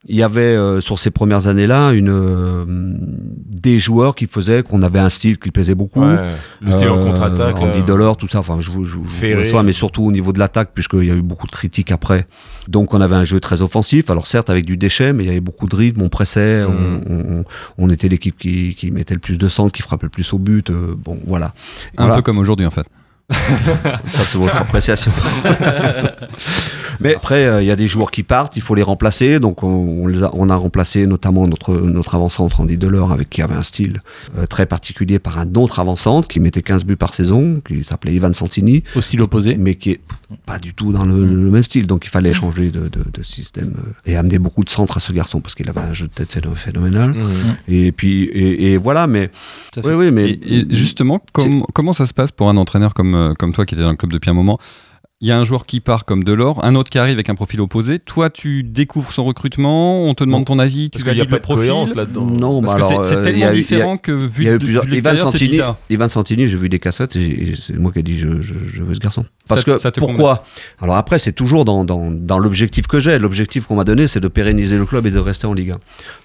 Speaker 4: il y avait euh, sur ces premières années-là une euh, des joueurs qui faisaient qu'on avait un style qui plaisait beaucoup.
Speaker 11: Ouais. Le style en
Speaker 4: Euh,
Speaker 11: contre-attaque.
Speaker 4: Andy. Dollar, tout ça. Enfin, je vous, je reçois, mais surtout au niveau de l'attaque, puisqu'il y a eu beaucoup de critiques après. Donc, on avait un jeu très offensif. Alors, certes, avec du déchet, mais il y avait beaucoup de rythme. On pressait.
Speaker 11: Mm.
Speaker 4: On, on- on était l'équipe qui, qui mettait le plus de centre, qui frappait le plus au but. euh, bon, voilà.
Speaker 8: Un
Speaker 4: Voilà.
Speaker 8: peu comme aujourd'hui en fait.
Speaker 4: Ça, c'est votre appréciation. Mais après, euh, il y a des joueurs qui partent, il faut les remplacer. Donc, on, on les a, on a remplacé notamment notre, notre avant-centre Andy Delors, avec qui avait un style euh, très particulier par un autre avant-centre qui mettait 15 buts par saison, qui s'appelait Ivan Santini,
Speaker 2: Au style opposé.
Speaker 4: mais qui est pas du tout dans le, le même style. Donc, il fallait changer de, de, de système euh, et amener beaucoup de centres à ce garçon parce qu'il avait un jeu de tête phéno- phénoménal.
Speaker 11: Mmh.
Speaker 4: Et puis, et, et voilà, mais. Oui, oui, mais.
Speaker 8: Et, et justement, com- comment ça se passe pour un entraîneur comme, euh, comme toi qui était dans le club depuis un moment il y a un joueur qui part comme Delors, un autre qui arrive avec un profil opposé. Toi, tu découvres son recrutement, on te demande ton avis, tu
Speaker 11: Parce qu'il n'y a
Speaker 8: valides
Speaker 11: pas
Speaker 8: le
Speaker 11: de
Speaker 8: profil.
Speaker 11: là-dedans.
Speaker 4: Non,
Speaker 8: Parce
Speaker 4: bah
Speaker 8: que
Speaker 4: alors,
Speaker 8: c'est- c'est tellement
Speaker 4: il y a eu- il y a-
Speaker 8: différent que vu
Speaker 4: Il y a eu
Speaker 8: de,
Speaker 4: plusieurs.
Speaker 8: de
Speaker 4: Ivan
Speaker 8: l'extérieur, c'est
Speaker 4: Santini,
Speaker 8: bizarre.
Speaker 4: Ivan Santini, j'ai vu des cassettes et, et c'est moi qui ai dit je, je, je veux ce garçon. Parce
Speaker 8: Ça
Speaker 4: que
Speaker 8: ça
Speaker 4: pourquoi Alors après, c'est toujours dans, dans, dans l'objectif que j'ai. L'objectif qu'on m'a donné, c'est de pérenniser le club et de rester en Ligue 1.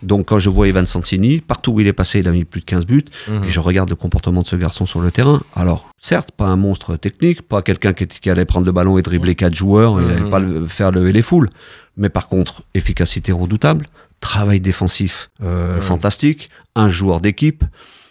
Speaker 4: Donc quand je vois Ivan Santini, partout où il est passé, il a mis plus de 15 buts.
Speaker 11: Mhm.
Speaker 4: Puis je regarde le comportement de ce garçon sur le terrain. Alors, certes, pas un monstre technique, pas quelqu'un qui, qui allait prendre le ballon et dribbler quatre joueurs, il
Speaker 11: Mhm.
Speaker 4: pas le- faire lever les foules. Mais par contre, efficacité redoutable, travail défensif euh, fantastique, un joueur d'équipe.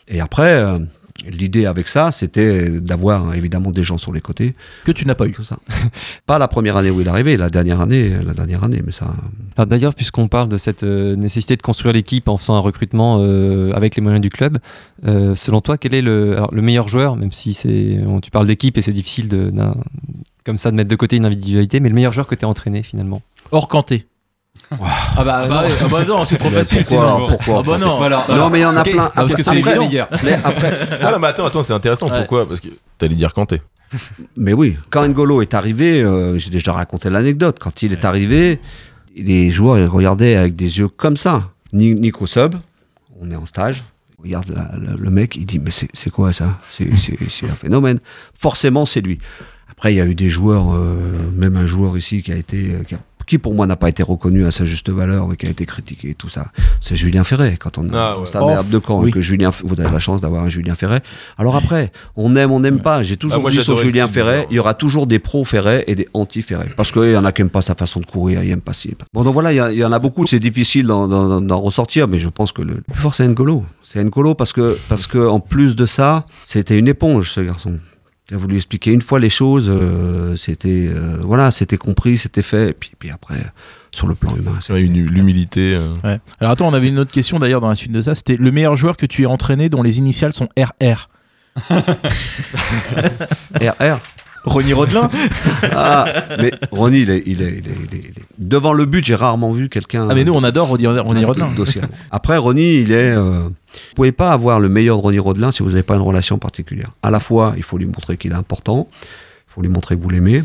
Speaker 4: Et après, euh, L'idée avec ça, c'était d'avoir évidemment des gens sur les côtés.
Speaker 2: Que tu n'as pas eu.
Speaker 4: Tout ça. pas la première année où il est arrivé, la dernière année, la dernière année, mais ça.
Speaker 1: Alors D'ailleurs, puisqu'on parle de cette euh, nécessité de construire l'équipe en faisant un recrutement euh, avec les moyens du club, euh, selon toi, quel est le, alors, le meilleur joueur, même si c'est, on- tu parles d'équipe et c'est difficile de, comme ça de mettre de côté une individualité, mais le meilleur joueur que tu as entraîné finalement?
Speaker 2: Hors Kanté.
Speaker 1: Ah bah,
Speaker 2: Ah bah, ouais, ah bah non, c'est trop
Speaker 4: Mais
Speaker 2: facile.
Speaker 4: pourquoi,
Speaker 2: sinon.
Speaker 4: alors, pourquoi,
Speaker 2: Ah bah non.
Speaker 1: Voilà.
Speaker 4: Non, mais il y en a
Speaker 1: Ok.
Speaker 4: plein.
Speaker 1: Ah, parce que c'est
Speaker 4: Après-
Speaker 1: évident.
Speaker 4: Mais après,
Speaker 11: Ah non, mais attends, attends, c'est intéressant.
Speaker 2: Ouais.
Speaker 11: Pourquoi Parce que t'allais dire Kanté.
Speaker 4: Mais oui, quand N'Golo est arrivé, euh, j'ai déjà raconté l'anecdote. Quand il est arrivé, les joueurs ils regardaient avec des yeux comme ça. Ni- Nico Sub, on est en stage, il regarde la- la- le mec, il dit mais c'est quoi ça? C'est un phénomène. Forcément, c'est lui. Après, il y a eu des joueurs, euh, même un joueur ici qui a été, euh, qui, a- qui, pour moi n'a pas été reconnu à sa juste valeur et qui a été critiqué et tout ça. C'est Julien Ferret. Quand on
Speaker 11: Ah, ouais.
Speaker 4: De
Speaker 2: oui.
Speaker 4: et que Julien, vous avez la chance d'avoir un Julien Ferret. Alors après, on aime, on n'aime pas. J'ai toujours
Speaker 11: Ah, moi,
Speaker 4: dit sur Julien Ferret, il y aura toujours des pros Ferret et des anti-Ferret. Parce qu'il y en a qui n'aiment pas sa façon de courir, il n'aime pas si. Bon, donc voilà, il y, en a beaucoup. C'est difficile d'en- ressortir, mais je pense que le le plus fort, c'est N'Golo. C'est N'Golo parce que, parce que, en plus de ça, c'était une éponge, ce garçon. Il a voulu expliquer une fois les choses, euh, c'était euh, voilà, c'était compris, c'était fait. Et puis, puis après, sur le plan humain, c'est
Speaker 11: Ouais, une- L'humilité. euh.
Speaker 2: Ouais. Alors attends, on avait une autre question d'ailleurs dans la suite de ça. C'était le meilleur joueur que tu aies entraîné dont les initiales sont RR.
Speaker 4: RR.
Speaker 2: Ronny Rodelin
Speaker 4: Ah, mais Ronny, il est, il est- il est- il est- il est- devant le but, j'ai rarement vu quelqu'un.
Speaker 2: Ah mais nous on adore Ronny, Ronny
Speaker 4: de-
Speaker 2: Rodelin.
Speaker 4: Après, Ronny, il est. euh, vous pouvez pas avoir le meilleur de Ronny Rodelin si vous n'avez pas une relation particulière. À la fois, il faut lui montrer qu'il est important, il faut lui montrer que vous l'aimez,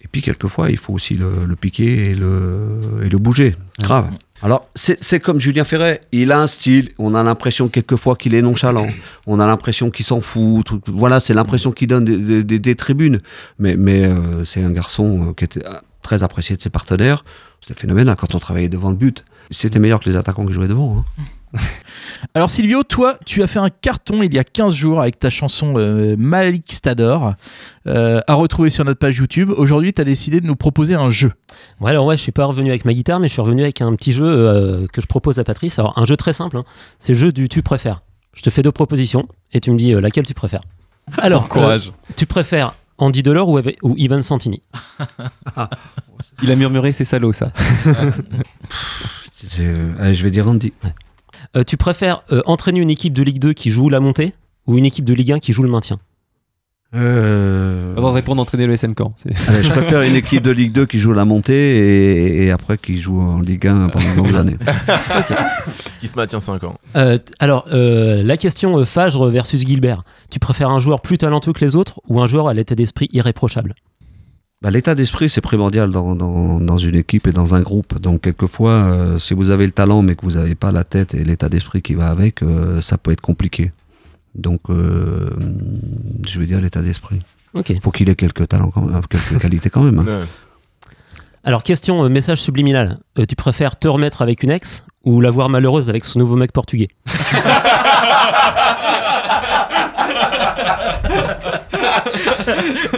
Speaker 4: et puis quelquefois, il faut aussi le, le piquer et le, et le bouger. Grave. Alors, c'est c'est comme Julien Ferret, il a un style, on a l'impression quelquefois qu'il est nonchalant, on a l'impression qu'il s'en fout, tout- voilà, c'est l'impression qu'il donne des, des- des- des tribunes. Mais, mais euh, c'est un garçon euh, qui était euh, très apprécié de ses partenaires, c'était phénoménal quand on travaillait devant le but. C'était meilleur que les attaquants qui jouaient devant. hein.
Speaker 2: Alors Silvio, toi, tu as fait un carton il y a 15 jours avec ta chanson euh, Malik Stador, euh, à retrouver sur notre page YouTube. Aujourd'hui, tu as décidé de nous proposer un jeu.
Speaker 3: Ouais, alors ouais, je suis pas revenu avec ma guitare, mais je suis revenu avec un petit jeu euh, que je propose à Patrice. Alors, un jeu très simple, hein. c'est le jeu du tu préfères. Je te fais deux propositions et tu me dis euh, laquelle tu préfères. Alors,
Speaker 8: Courage.
Speaker 3: euh, tu préfères Andy Delors ou, ou Ivan Santini?
Speaker 1: Il a murmuré, c'est salaud ça.
Speaker 4: Euh, je vais dire Andy.
Speaker 3: Euh, Tu préfères euh, entraîner une équipe de Ligue 2 qui joue la montée ou une équipe de Ligue 1 qui joue le maintien?
Speaker 4: Euh,
Speaker 1: Avant de répondre, entraîner le SM Caen. c'est-
Speaker 4: allez, je préfère une équipe de Ligue 2 qui joue la montée et, et après qui joue en Ligue 1 pendant de longues années.
Speaker 11: Qui se maintient 5 ans.
Speaker 3: Euh, alors, euh, la question euh, Fagre versus Gilbert. Tu préfères un joueur plus talentueux que les autres ou un joueur à l'état d'esprit irréprochable?
Speaker 4: Bah, L'état d'esprit, c'est primordial dans, dans, dans une équipe et dans un groupe. Donc, quelquefois, euh, si vous avez le talent mais que vous n'avez pas la tête et l'état d'esprit qui va avec, euh, ça peut être compliqué. Donc, euh, je vais dire l'état d'esprit.
Speaker 3: Ok.
Speaker 4: faut qu'il ait quelques talents, quand même, quelques qualités quand même. hein.
Speaker 3: Alors, question euh, message subliminal. Euh, tu préfères te remettre avec une ex ou la voir malheureuse avec son nouveau mec portugais?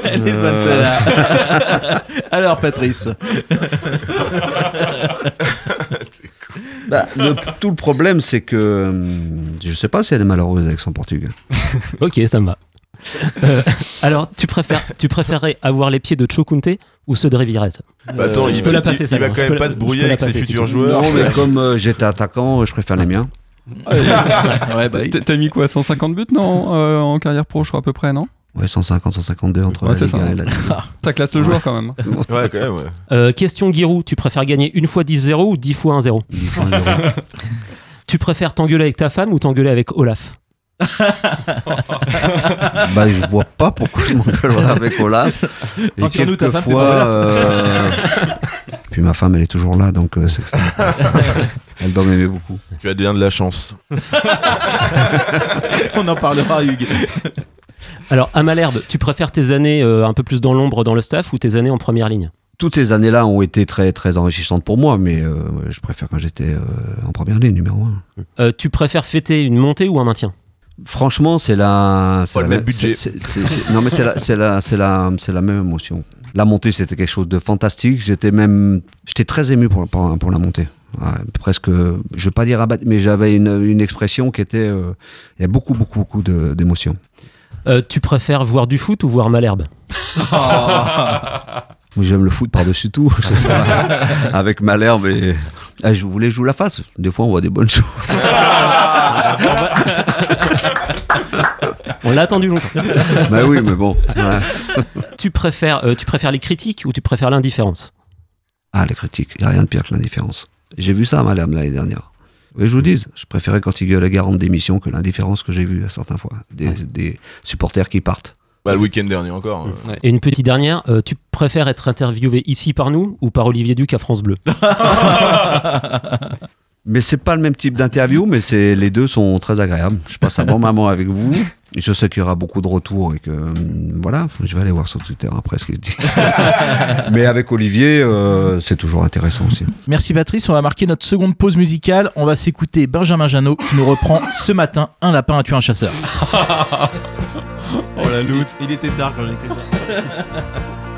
Speaker 2: Elle est bonne celle-là. Alors Patrice.
Speaker 4: Bah, le- tout le problème, c'est que hum, je sais pas si elle est malheureuse avec son portugais.
Speaker 3: Ok, ça me va. Euh, alors, tu, préfères, tu préférerais avoir les pieds de Chokunte ou ceux de Rivirez
Speaker 11: Bah, attends,
Speaker 3: je
Speaker 11: il,
Speaker 3: peux la
Speaker 11: il-
Speaker 3: passer,
Speaker 11: il
Speaker 3: ça,
Speaker 11: va
Speaker 3: je
Speaker 11: quand même pas se
Speaker 3: je
Speaker 11: brouiller avec ses futurs joueurs.
Speaker 4: Non, mais comme euh, j'étais attaquant, je préfère les miens.
Speaker 2: Ouais, bah,
Speaker 8: T'as- mis quoi 150 buts, non euh, En carrière pro, je crois, à peu près, non
Speaker 4: Ouais, 150, 152 entre
Speaker 8: Ouais,
Speaker 4: la Ligue
Speaker 8: ça.
Speaker 4: 1 et la Ligue 2.
Speaker 8: Ça classe le joueur quand même.
Speaker 11: Ouais, quand même, ouais.
Speaker 3: Euh, question Giroud, tu préfères gagner une fois 10-0 ou 10 fois 1-0
Speaker 4: Dix fois un euro.
Speaker 3: Tu préfères t'engueuler avec ta femme ou t'engueuler avec Olaf?
Speaker 4: bah, je vois pas pourquoi je m'engueulerais avec Olas. Et
Speaker 2: Rassure-nous, ta femme,
Speaker 4: quelquefois,
Speaker 2: Olaf.
Speaker 4: euh, Puis ma femme, elle est toujours là, donc euh, c'est que ça- elle doit m'aimer beaucoup.
Speaker 11: Tu as bien de la chance.
Speaker 2: on en parlera Hugues.
Speaker 3: Alors, à Malherbe, tu préfères tes années euh, un peu plus dans l'ombre dans le staff ou tes années en première ligne?
Speaker 4: Toutes ces années-là ont été très, très enrichissantes pour moi, mais euh, je préfère quand j'étais euh, en première ligne, numéro 1.
Speaker 3: Euh, Tu préfères fêter une montée ou un maintien?
Speaker 4: Franchement, c'est la.
Speaker 11: pas
Speaker 4: la
Speaker 11: le même
Speaker 4: même-
Speaker 11: budget.
Speaker 4: c'est- non, mais c'est la, c'est la, c'est la, c'est la même émotion. La montée, c'était quelque chose de fantastique. J'étais même, j'étais très ému pour, pour, pour la montée. Ouais, presque, je vais pas dire abattu, mais j'avais une, une expression qui était, euh, il y a beaucoup, beaucoup, beaucoup d'émotions.
Speaker 3: Euh, tu préfères voir du foot ou voir Malherbe?
Speaker 4: J'aime le foot par-dessus tout, que ce soit avec Malherbe et. Ah, je voulais jouer la face. Des fois, on voit des bonnes choses.
Speaker 3: On l'a attendu longtemps.
Speaker 4: bah oui, mais bon. voilà.
Speaker 3: tu, préfères, euh, tu préfères les critiques ou tu préfères l'indifférence?
Speaker 4: Ah, les critiques, il n'y a rien de pire que l'indifférence. J'ai vu ça à Malherbe l'année dernière. Oui, je vous dis, je préférais quand il gueulait garante d'émission que l'indifférence que j'ai vue à certaines fois. Des, des supporters qui partent.
Speaker 11: Bah, le week-end dernier encore. euh.
Speaker 3: Et une petite dernière, euh, tu préfères être interviewé ici par nous ou par Olivier Duc à France Bleu?
Speaker 4: Mais c'est pas le même type d'interview, mais c'est les deux sont très agréables. Je passe un bon moment avec vous. Et je sais qu'il y aura beaucoup de retours et que hum, voilà, je vais aller voir sur Twitter après ce qu'il dit. mais avec Olivier, euh, c'est toujours intéressant aussi.
Speaker 2: Merci Patrice, on va marquer notre seconde pause musicale. On va s'écouter Benjamin Janot qui nous reprend ce matin Un lapin a tué un chasseur?
Speaker 8: Oh la loose.
Speaker 2: Il était tard quand j'ai écrit ça.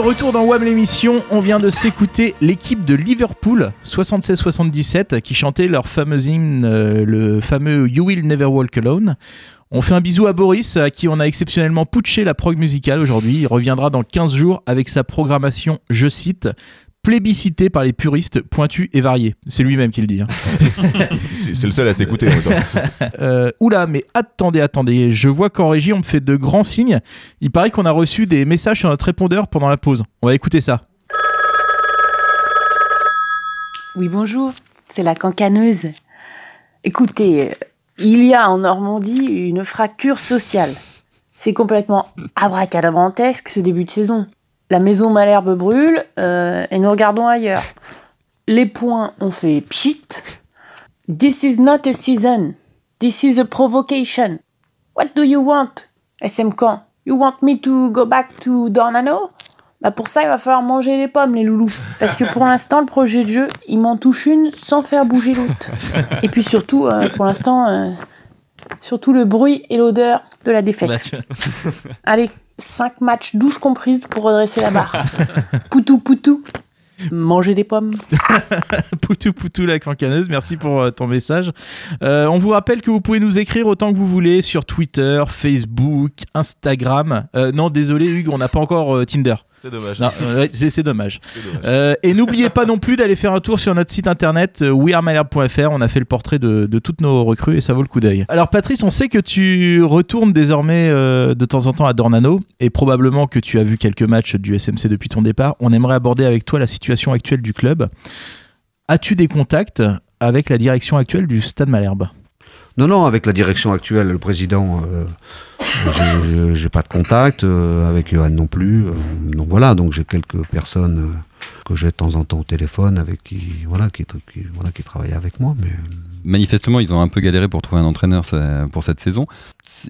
Speaker 2: retour dans WAM l'émission, on vient de s'écouter l'équipe de Liverpool 76-77 qui chantait leur fameux hymne, euh, le fameux You Will Never Walk Alone. On fait un bisou à Boris à qui on a exceptionnellement putché la prog musicale aujourd'hui. Il reviendra dans 15 jours avec sa programmation, je cite, plébiscité par les puristes pointus et variés. C'est lui-même qui le dit. hein.
Speaker 11: C'est le seul à s'écouter.
Speaker 2: Euh, oula, mais attendez, attendez. Je vois qu'en régie, on me fait de grands signes. Il paraît qu'on a reçu des messages sur notre répondeur pendant la pause. On va écouter ça.
Speaker 13: Oui, bonjour, c'est la cancaneuse. Écoutez, il y a en Normandie une fracture sociale. C'est complètement abracadabrantesque ce début de saison. La maison Malherbe brûle euh, et nous regardons ailleurs. Les points ont fait pchit. This is not a season. This is a provocation. What do you want, SM Caen You want me to go back to Dornano? Bah pour ça, il va falloir manger les pommes, les loulous. Parce que pour l'instant, le projet de jeu, il m'en touche une sans faire bouger l'autre. Et puis surtout, euh, pour l'instant, euh, surtout le bruit et l'odeur de la défaite. Allez, 5 matchs, douche comprises pour redresser la barre. Poutou, poutou. Manger des pommes.
Speaker 2: Poutou Poutou la cancaneuse, merci pour euh, ton message. Euh, on vous rappelle que vous pouvez nous écrire autant que vous voulez sur Twitter, Facebook, Instagram. Euh, non, désolé Hugues, on n'a pas encore Tinder.
Speaker 11: C'est dommage.
Speaker 2: Non, euh, c'est c'est dommage.
Speaker 11: C'est dommage.
Speaker 2: Euh, et n'oubliez pas non plus d'aller faire un tour sur notre site internet euh, wearemalherbe.fr. On a fait le portrait de, de toutes nos recrues et ça vaut le coup d'œil. Alors Patrice, on sait que tu retournes désormais euh, de temps en temps à Dornano et probablement que tu as vu quelques matchs du SMC depuis ton départ. On aimerait aborder avec toi la situation actuelle du club. As-tu des contacts avec la direction actuelle du Stade Malherbe?
Speaker 4: Non, non, avec la direction actuelle, le président, euh, j'ai- pas de contact, euh, avec Johan non plus. euh, donc voilà, donc j'ai quelques personnes euh, que j'ai de temps en temps au téléphone avec qui, voilà, qui, qui- voilà, qui travaillent avec moi. Mais
Speaker 8: Manifestement, ils ont un peu galéré pour trouver un entraîneur pour cette saison.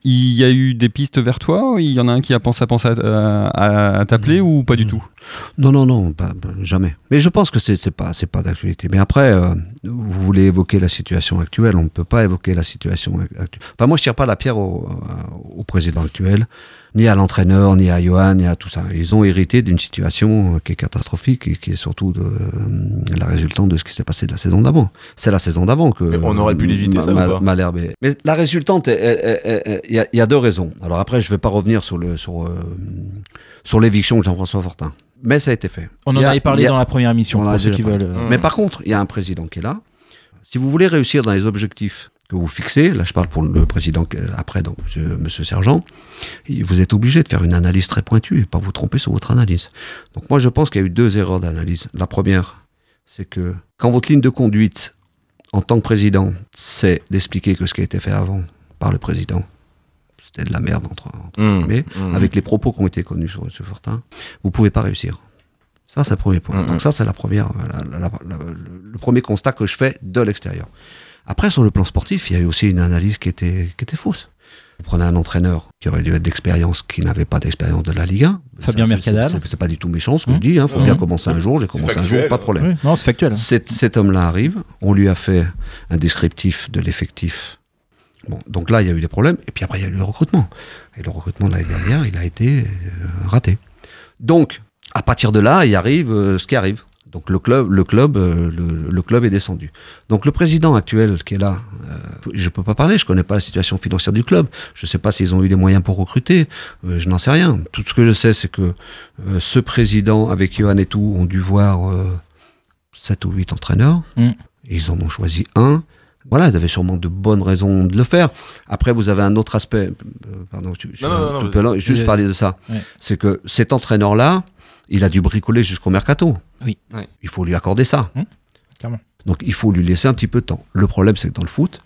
Speaker 8: Il y a eu des pistes vers toi Il y en a un qui a pensé à, penser à, à- à t'appeler ou pas du tout?
Speaker 4: Non, non, non, jamais. Mais je pense que c'est c'est pas, c'est pas d'actualité. Mais après, euh, vous voulez évoquer la situation actuelle, on ne peut pas évoquer la situation actuelle. Enfin, moi, je tire pas la pierre au, au président actuel, ni à l'entraîneur, ni à Johan, ni à tout ça. Ils ont hérité d'une situation euh, qui est catastrophique et qui est surtout de, euh, la résultante de ce qui s'est passé de la saison d'avant. C'est la saison d'avant que.
Speaker 11: Mais on aurait pu l'éviter,
Speaker 4: Ma-
Speaker 11: ça, ou pas
Speaker 4: Malherbe est- Mais la résultante, il y, a- il y a deux raisons. Alors après, je vais pas revenir sur le sur euh, sur l'éviction de Jean-François Fortin. Mais ça a été fait.
Speaker 2: On en
Speaker 4: a-
Speaker 2: avait parlé
Speaker 4: a-
Speaker 2: dans la première émission pour ceux qui veulent. euh,
Speaker 4: Mais par contre, il y a un président qui est là. Si vous voulez réussir dans les objectifs que vous fixez, là je parle pour le président après, donc monsieur, monsieur Sergent, vous êtes obligé de faire une analyse très pointue et pas vous tromper sur votre analyse. Donc moi je pense qu'il y a eu deux erreurs d'analyse. La première, c'est que quand votre ligne de conduite en tant que président, c'est d'expliquer que ce qui a été fait avant par le président, c'était de la merde entre, entre
Speaker 11: Mmh,
Speaker 4: guillemets,
Speaker 11: mmh.
Speaker 4: avec les propos qui ont été connus sur M. Fortin, vous pouvez pas réussir. Ça, c'est le premier point.
Speaker 11: Mhm.
Speaker 4: Donc ça, c'est la première, la- la- la- la- le, le premier constat que je fais de l'extérieur. Après, sur le plan sportif, il y a eu aussi une analyse qui était, qui était fausse. Vous prenez un entraîneur qui aurait dû être d'expérience, qui n'avait pas d'expérience de la Ligue 1.
Speaker 2: Fabien Mercadal.
Speaker 4: c'est- pas du tout méchant ce que
Speaker 2: Mhm.
Speaker 4: je dis. Il faut
Speaker 2: Mhm.
Speaker 4: bien commencer un jour. J'ai commencé un jour, pas de problème.
Speaker 2: oui, non, c'est factuel.
Speaker 4: Cet, cet homme-là arrive, on lui a fait un descriptif de l'effectif. Bon, donc là, il y a eu des problèmes, et puis après, il y a eu le recrutement. Et le recrutement de l'année dernière, il a été euh, raté. Donc, à partir de là, il arrive euh, ce qui arrive. Donc le club, le club, euh, le, le club est descendu. Donc le président actuel qui est là, euh, je peux pas parler, je connais pas la situation financière du club, je sais pas s'ils ont eu des moyens pour recruter, euh, je n'en sais rien. Tout ce que je sais, c'est que euh, ce président avec Johan et tout ont dû voir euh, 7 ou 8 entraîneurs.
Speaker 2: Mm.
Speaker 4: Ils en ont choisi un. Voilà, ils avaient sûrement de bonnes raisons de le faire. Après, vous avez un autre aspect. euh, pardon, je, je-
Speaker 11: Non, non, non,
Speaker 4: je
Speaker 11: non,
Speaker 4: peux
Speaker 2: vas-y.
Speaker 4: juste parler de ça.
Speaker 2: Ouais.
Speaker 4: C'est que cet entraîneur-là, il a dû bricoler jusqu'au mercato.
Speaker 2: Oui.
Speaker 1: Ouais.
Speaker 4: Il faut lui accorder ça.
Speaker 2: Mm, clairement.
Speaker 4: Donc, il faut lui laisser un petit peu de temps. Le problème, c'est que dans le foot,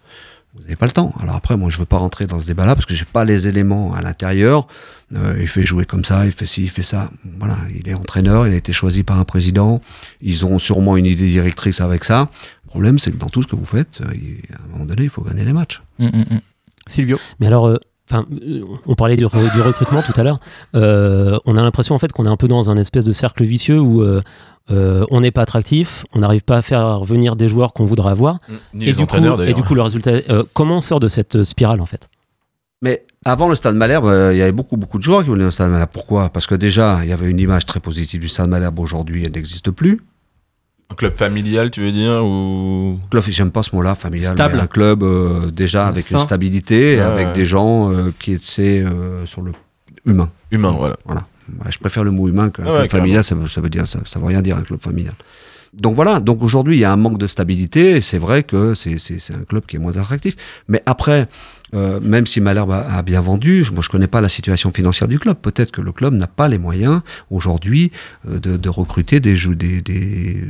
Speaker 4: vous n'avez pas le temps. Alors après, moi, je veux pas rentrer dans ce débat-là parce que j'ai pas les éléments à l'intérieur. Euh, il fait jouer comme ça, il fait ci, il fait ça. Voilà, il est entraîneur, il a été choisi par un président. Ils ont sûrement une idée directrice avec ça. Le problème, c'est que dans tout ce que vous faites, euh, il- à un moment donné, il faut gagner les matchs.
Speaker 2: Mm, mm. Silvio.
Speaker 3: Mais alors, euh, enfin, euh, on parlait du, re- du recrutement tout à l'heure. Euh, on a l'impression en fait qu'on est un peu dans un espèce de cercle vicieux où euh, euh, on n'est pas attractif, on n'arrive pas à faire venir des joueurs qu'on voudrait avoir.
Speaker 11: Ni
Speaker 3: et,
Speaker 11: les
Speaker 3: du coup, et du coup, le résultat, euh, comment on sort de cette spirale en fait?
Speaker 4: Mais avant le Stade Malherbe, euh, il y avait beaucoup, beaucoup de joueurs qui voulaient au Stade Malherbe. Pourquoi? Parce que déjà, il y avait une image très positive du Stade Malherbe. Aujourd'hui, elle n'existe plus.
Speaker 11: Un club familial, tu veux dire ou
Speaker 4: Club, j'aime pas ce mot-là, familial.
Speaker 2: Stable.
Speaker 4: Un club euh, déjà avec
Speaker 1: Sain.
Speaker 4: une stabilité, avec
Speaker 11: ouais.
Speaker 4: des gens euh, qui étaient euh, sur le humain.
Speaker 11: humain, voilà.
Speaker 4: Voilà. Ouais, je préfère le mot humain qu'un
Speaker 11: Ah ouais,
Speaker 4: club familial, ça, veut- ça veut dire, ça, ça veut rien dire un club familial. Donc voilà, donc aujourd'hui il y a un manque de stabilité, et c'est vrai que c'est c'est- c'est un club qui est moins attractif. Mais après, euh, même si Malherbe a, a bien vendu, je- moi je connais pas la situation financière du club. Peut-être que le club n'a pas les moyens aujourd'hui euh, de, de recruter des, des, des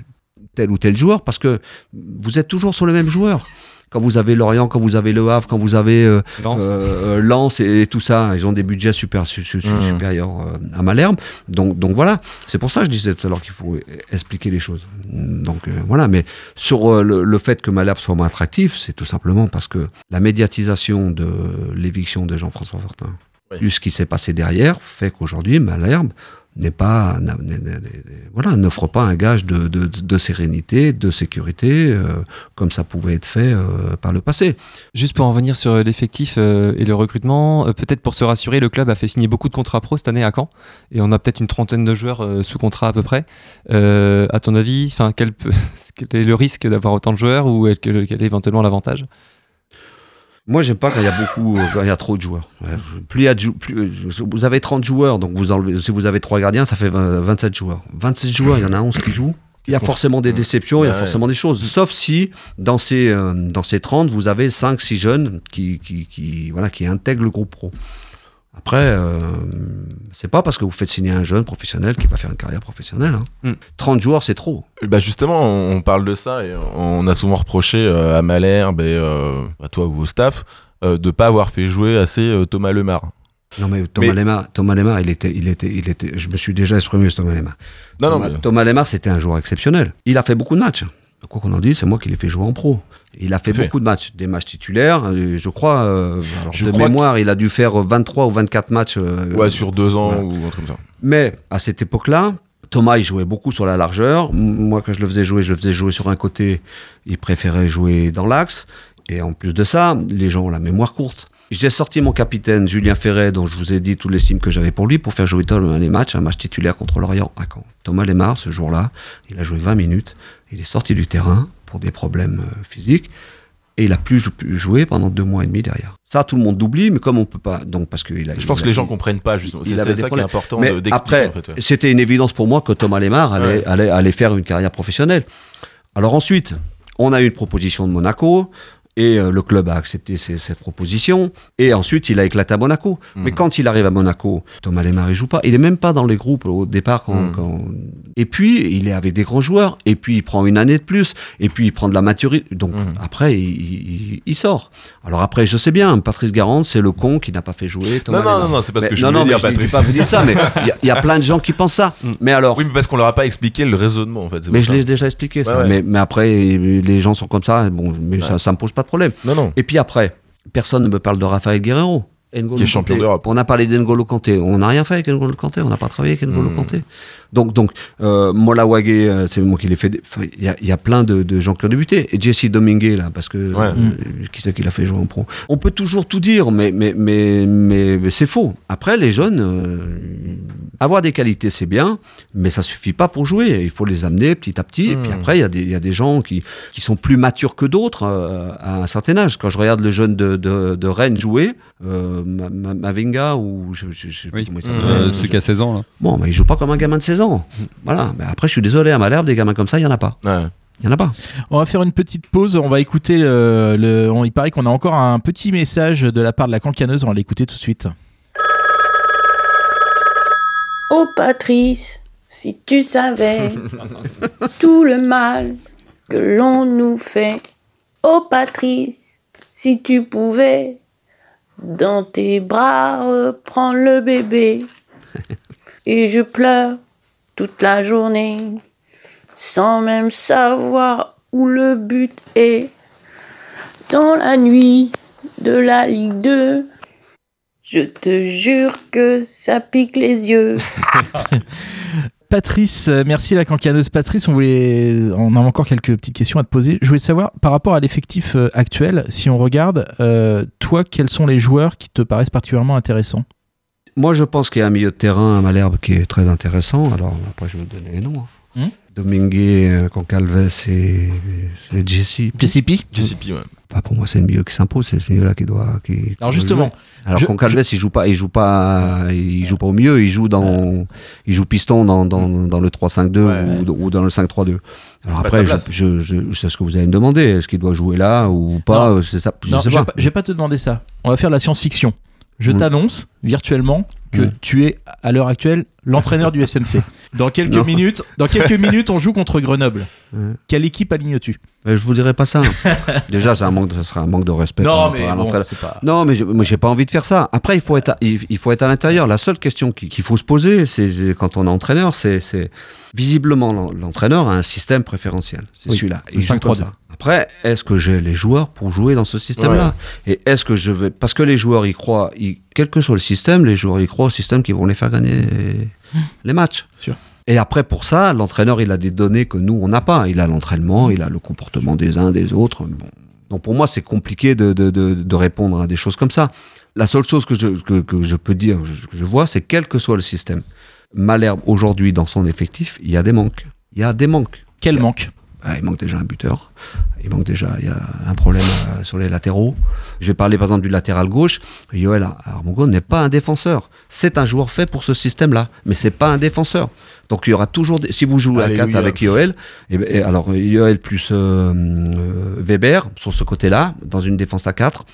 Speaker 4: tel ou tel joueur, parce que vous êtes toujours sur le même joueur. Quand vous avez Lorient, quand vous avez Le Havre, quand vous avez euh,
Speaker 1: Lens.
Speaker 4: euh, euh, Lens et, et tout ça, ils ont des budgets super, su- su- su-
Speaker 11: Mhm.
Speaker 4: supérieurs euh, à Malherbe. Donc, donc voilà, c'est pour ça que je disais tout à l'heure qu'il faut expliquer les choses. Donc voilà, mais sur le, le fait que Malherbe soit moins attractif, c'est tout simplement parce que la médiatisation de l'éviction de Jean-François Fortin,
Speaker 11: Oui.
Speaker 4: plus ce qui s'est passé derrière, fait qu'aujourd'hui Malherbe n'est pas, voilà, n'offre pas un gage de, de- sérénité, de sécurité, euh, comme ça pouvait être fait euh, par le passé.
Speaker 1: Juste pour en revenir sur l'effectif euh, et le recrutement, peut-être pour se rassurer, le club a fait signer beaucoup de contrats pro cette année à Caen, et on a peut-être une trentaine de joueurs sous contrat à peu près. À ton avis, enfin, quel, est le risque d'avoir autant de joueurs ou quel, quel est éventuellement l'avantage?
Speaker 4: Moi, j'aime pas quand il y a beaucoup, euh, quand il y a trop de joueurs. Plus il y a de plus, euh, vous avez 30 joueurs, donc vous enlevez, si vous avez trois gardiens, ça fait 20 27 joueurs. 27 joueurs, il y en a 11 qui jouent. Il y a forcément des déceptions, il y a forcément des choses. Sauf si, dans ces, euh, dans ces 30, vous avez 5, 6 jeunes qui, qui, qui, voilà, qui intègrent le groupe pro. Après, euh, c'est pas parce que vous faites signer un jeune professionnel qui va faire une carrière professionnelle. hein.
Speaker 1: Mm.
Speaker 4: 30 joueurs, c'est trop.
Speaker 11: Bah justement, on parle de ça et on a souvent reproché euh, à Malherbe et euh, à toi ou au staff de pas avoir fait jouer assez Thomas Lemar.
Speaker 4: Non mais Thomas
Speaker 11: Mais-
Speaker 4: Lemar, Thomas Lemar, il était, il était, il était. Je me suis déjà exprimé sur Thomas Lemar.
Speaker 11: Non, non, mais-
Speaker 4: Thomas Lemar, c'était un joueur exceptionnel. Il a fait beaucoup de matchs. Quoi qu'on en dise, c'est moi qui l'ai fait jouer en pro. Il a fait
Speaker 11: Tout fait.
Speaker 4: beaucoup de matchs, des matchs titulaires. euh, Je crois, euh, alors
Speaker 11: Je
Speaker 4: de
Speaker 11: crois
Speaker 4: mémoire, il a dû faire 23 ou 24 matchs. euh,
Speaker 11: Ouais, sur deux ans
Speaker 4: voilà.
Speaker 11: ou un truc comme ça.
Speaker 4: Mais à cette époque-là, Thomas, il jouait beaucoup sur la largeur. Moi, quand je le faisais jouer, je le faisais jouer sur un côté. Il préférait jouer dans l'axe. Et en plus de ça, les gens ont la mémoire courte. J'ai sorti mon capitaine Julien Ferret, dont je vous ai dit tout l'estime que j'avais pour lui, pour faire jouer Thomas les matchs, un match titulaire contre l'Orient à Caen. Thomas Lemar, ce jour-là, il a joué 20 minutes. Il est sorti du terrain pour des problèmes euh, physiques. Et il a plus jou- pu jouer pendant deux mois et demi derrière. Ça, tout le monde l'oublie, mais comme on peut pas, donc parce qu'il a.
Speaker 11: Je pense que les gens comprennent pas justement. C'est ça qui est
Speaker 4: problèmes.
Speaker 11: important
Speaker 4: Mais
Speaker 11: de-
Speaker 4: après,
Speaker 11: en fait. ouais.
Speaker 4: c'était une évidence pour moi que Thomas Lemar allait,
Speaker 11: Ouais.
Speaker 4: allait, allait faire une carrière professionnelle. Alors ensuite, on a eu une proposition de Monaco. Et euh, le club a accepté cette proposition. Et ensuite, il a éclaté à Monaco. Mais
Speaker 11: Mhm.
Speaker 4: quand il arrive à Monaco, Thomas Lemar, il joue pas. Il est même pas dans les groupes au départ. Quand, quand- Et puis, il est avec des grands joueurs. Et puis, il prend une année de plus. Et puis, il prend de la maturité. Donc,
Speaker 11: Mhm.
Speaker 4: après, il, il- il sort. Alors après, je sais bien, Patrice Garande, c'est le con qui n'a pas fait jouer Thomas
Speaker 11: Non, non, non, non, c'est pas ce
Speaker 4: Mais-
Speaker 11: que je
Speaker 4: non,
Speaker 11: voulais
Speaker 4: non,
Speaker 11: dire,
Speaker 4: mais je
Speaker 11: Patrice.
Speaker 4: pas vous dire ça, mais il y a- il y, a plein de gens qui pensent ça. Mais alors,
Speaker 11: Oui, mais parce qu'on leur a pas expliqué le raisonnement en fait.
Speaker 4: mais je l'ai déjà expliqué ça.
Speaker 11: Ouais, ouais.
Speaker 4: Mais, mais après, les gens sont comme ça. Bon, mais ça, ça me pose pas de problème.
Speaker 11: Non, non.
Speaker 4: Et puis après, personne ne me parle de Raphaël Guerrero. N'Golo
Speaker 11: Qui est champion d'Europe.
Speaker 4: On a parlé d'Engolo Kanté. On n'a rien fait avec N'Golo Kanté. On n'a pas travaillé avec N'Golo
Speaker 11: Hmm.
Speaker 4: Kanté. Donc, donc euh, Mola Wage, euh, c'est moi qui l'ai fait. Enfin, il y a, il y a plein de, de gens qui ont débuté. Et Jesse Domingue, là, parce que
Speaker 11: Ouais.
Speaker 4: euh, qui c'est qui l'a fait jouer en pro On peut toujours tout dire, mais, mais, mais, mais, mais c'est faux. Après, les jeunes, euh, avoir des qualités, c'est bien, mais ça suffit pas pour jouer. Il faut les amener petit à petit. Et puis
Speaker 11: Hmm.
Speaker 4: après, il y, a des- il y a des gens qui, qui sont plus matures que d'autres euh, à un certain âge. Quand je regarde le jeune de, de, de Rennes jouer, euh, Ma- Ma- Mavinga, ou je,
Speaker 8: Oui,
Speaker 4: comment il
Speaker 8: euh,
Speaker 4: s'appelle.
Speaker 8: celui qui a 16 ans là.
Speaker 4: Bon, mais il joue pas comme un gamin de 16 ans. Voilà. Mais après, je suis désolé, à Malherbe, des gamins comme ça, il y en a pas.
Speaker 11: Ouais.
Speaker 4: Il y en a pas.
Speaker 2: On va faire une petite pause. On va écouter le. le- on- il paraît qu'on a encore un petit message de la part de la cancaneuse. On va l'écouter tout de suite.
Speaker 13: Oh Patrice, si tu savais tout le mal que l'on nous fait. Oh Patrice, si tu pouvais dans tes bras reprendre le bébé. Et je pleure toute la journée sans même savoir où le but est. Dans la nuit de la Ligue 2, je te jure que ça pique les yeux.
Speaker 2: Patrice, merci la cancaneuse. Patrice, on voulait, on a encore quelques petites questions à te poser. Je voulais savoir, par rapport à l'effectif euh, actuel, si on regarde, euh, toi, quels sont les joueurs qui te paraissent particulièrement intéressants?
Speaker 4: Moi, je pense qu'il y a un milieu de terrain à Malherbe qui est très intéressant. Alors, après, je vais vous donner les noms. hein.
Speaker 2: Hmm
Speaker 4: Domingue, euh, Concalves et c'est Jesse.
Speaker 2: JCP
Speaker 11: JCP, ouais.
Speaker 4: Enfin, pour moi, c'est le milieu qui s'impose, c'est ce milieu-là qui doit. Qui, qui
Speaker 2: Alors justement,
Speaker 4: jouer. alors
Speaker 2: je-
Speaker 4: Concalves, il joue pas, il joue pas, il joue pas au milieu, il joue dans, il joue piston dans, dans, dans le 3-5-2
Speaker 11: Ouais.
Speaker 4: ou, ou dans le 5-3-2. Alors après, je, je, je, je sais ce que vous allez me demander, est-ce qu'il doit jouer là ou pas?
Speaker 2: Non.
Speaker 4: euh, C'est ça. je
Speaker 2: Non,
Speaker 4: sais
Speaker 2: je vais
Speaker 4: pas.
Speaker 2: pas, je vais pas te demander ça. On va faire de la science-fiction. Je
Speaker 4: Mm.
Speaker 2: t'annonce virtuellement que tu es à l'heure actuelle l'entraîneur du SMC. Dans quelques
Speaker 4: Non.
Speaker 2: minutes, dans quelques minutes, on joue contre Grenoble. Quelle équipe alignes-tu
Speaker 4: je vous dirai pas ça. Déjà, c'est un manque, de- ça serait un manque de respect.
Speaker 2: Non, mais bon, pas.
Speaker 4: Non, mais je- moi, j'ai pas envie de faire ça. Après, il faut être, à, il, il faut être à l'intérieur. La seule question qui- qu'il faut se poser, c'est quand on est entraîneur, c'est visiblement l'en- l'entraîneur a un système préférentiel. C'est
Speaker 2: Oui,
Speaker 4: celui-là. Il joue comme
Speaker 2: 5-3-2.
Speaker 4: ça. Après, est-ce que j'ai les joueurs pour jouer dans ce système-là Et est-ce que je vais parce que les joueurs y croient, ils- quel que soit le système, les joueurs y croient au système qui vont les faire gagner les matchs. Et après, pour ça, l'entraîneur, il a des données que nous, on n'a pas. Il a l'entraînement, il a le comportement des uns, des autres. Bon. Donc pour moi, c'est compliqué de, de, de, de répondre à des choses comme ça. La seule chose que je, que, que je peux dire, je- que je vois, c'est quel que soit le système. Malherbe, aujourd'hui, dans son effectif, il y a des manques. Il y a des manques.
Speaker 2: Quel manque?
Speaker 4: Ah, il manque déjà un buteur. Il manque déjà, il y a un problème euh, sur les latéraux. Je vais parler par exemple du latéral gauche. Yoel Armongo n'est pas un défenseur. C'est un joueur fait pour ce système-là, mais c'est pas un défenseur. Donc il y aura toujours, des- si vous jouez à 4
Speaker 11: Alléluia.
Speaker 4: avec Yoel, et, ben- et alors Yoel plus euh, euh, Weber sur ce côté-là, dans une défense à 4.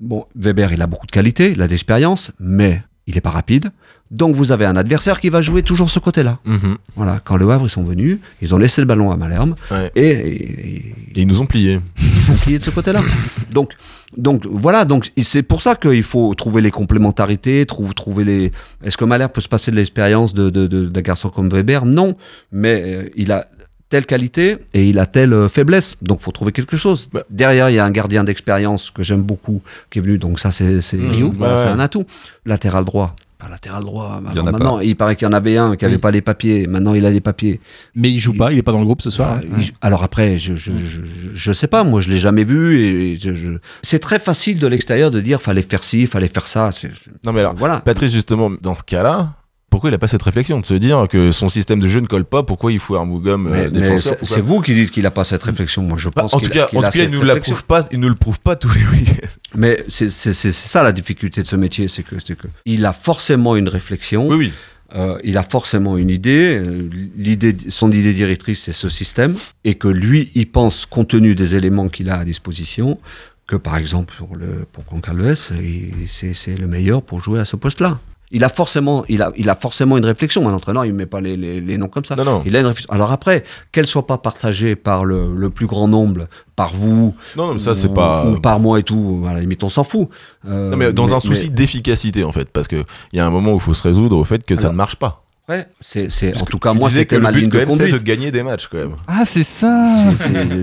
Speaker 4: Bon, Weber, il a beaucoup de qualité, il a d'expérience, mais il n'est pas rapide. Donc vous avez un adversaire qui va jouer toujours ce côté-là.
Speaker 11: Mhm.
Speaker 4: Voilà, quand le Havre ils sont venus, ils ont laissé le ballon à Malherbe
Speaker 11: Ouais.
Speaker 4: et, et-
Speaker 11: Et ils nous ont pliés.
Speaker 4: ils sont pliés de ce côté-là. Donc, donc voilà, donc c'est pour ça qu'il faut trouver les complémentarités, trouver, trouver les. Est-ce que Malherbe peut se passer de l'expérience de, de, de- d'un garçon comme Weber? Non, mais euh, il a telle qualité et il a telle euh, faiblesse, donc faut trouver quelque chose.
Speaker 11: Bah.
Speaker 4: Derrière, il y a un gardien d'expérience que j'aime beaucoup qui est venu, donc ça c'est
Speaker 11: Mmh.
Speaker 4: voilà,
Speaker 11: ouais.
Speaker 4: un atout. Latéral droit. Latéral droit.
Speaker 8: Il y en a
Speaker 4: maintenant, il paraît qu'il y en avait un qui avait
Speaker 2: Oui.
Speaker 4: pas les papiers. Maintenant, il a les papiers.
Speaker 2: Mais il joue pas, il est pas dans le groupe ce soir.
Speaker 4: Ah, il- Alors après, je, je, je, je- sais pas, moi je l'ai jamais vu et je, c'est très facile de l'extérieur de dire fallait faire ci, fallait faire ça.
Speaker 11: Non mais alors,
Speaker 4: Voilà.
Speaker 11: Patrice justement, dans ce cas-là, pourquoi il a pas cette réflexion de se dire que son système de jeu ne colle pas Pourquoi il faut un Mougom
Speaker 4: Mais,
Speaker 11: euh, défenseur
Speaker 4: c'est vous qui dites qu'il a pas cette réflexion. Moi je
Speaker 11: Bah,
Speaker 4: pense
Speaker 11: en tout
Speaker 4: a-
Speaker 11: cas,
Speaker 4: qu'il
Speaker 11: en
Speaker 4: a
Speaker 11: tout cas, il
Speaker 4: cette
Speaker 11: nous la
Speaker 4: réflexion.
Speaker 11: prouve pas, il nous le prouve pas tous les week-ends.
Speaker 4: Mais c'est ça la difficulté de ce métier, c'est que, que il a forcément une réflexion.
Speaker 11: Oui, oui.
Speaker 4: Euh, il a forcément une idée. euh, L'idée, son idée directrice, c'est ce système, et que lui, il pense, compte tenu des éléments qu'il a à disposition, que par exemple pour le pour Concalves, c'est c'est le meilleur pour jouer à ce poste-là. Il a forcément, il a, il a forcément une réflexion. Un entraîneur, il met pas les, les, les noms comme ça.
Speaker 11: Non, non.
Speaker 4: Il a une réflexion. Alors après, qu'elle soit pas partagée par le, le plus grand nombre, par vous,
Speaker 11: Non, non, mais ça, c'est
Speaker 4: ou-
Speaker 11: pas.
Speaker 4: ou par moi et tout. À la limite, on s'en fout. Euh,
Speaker 11: Non, mais dans
Speaker 4: mais-
Speaker 11: un souci
Speaker 4: mais-
Speaker 11: d'efficacité, en fait, parce qu'il y a un moment où il faut se résoudre au fait que ça ne marche pas.
Speaker 4: Ouais, c'est, c'est, en tout cas, moi, c'était
Speaker 11: que
Speaker 4: ma
Speaker 11: le but,
Speaker 4: ligne de conduite.
Speaker 11: de gagner des matchs, quand même.
Speaker 8: Ah, c'est ça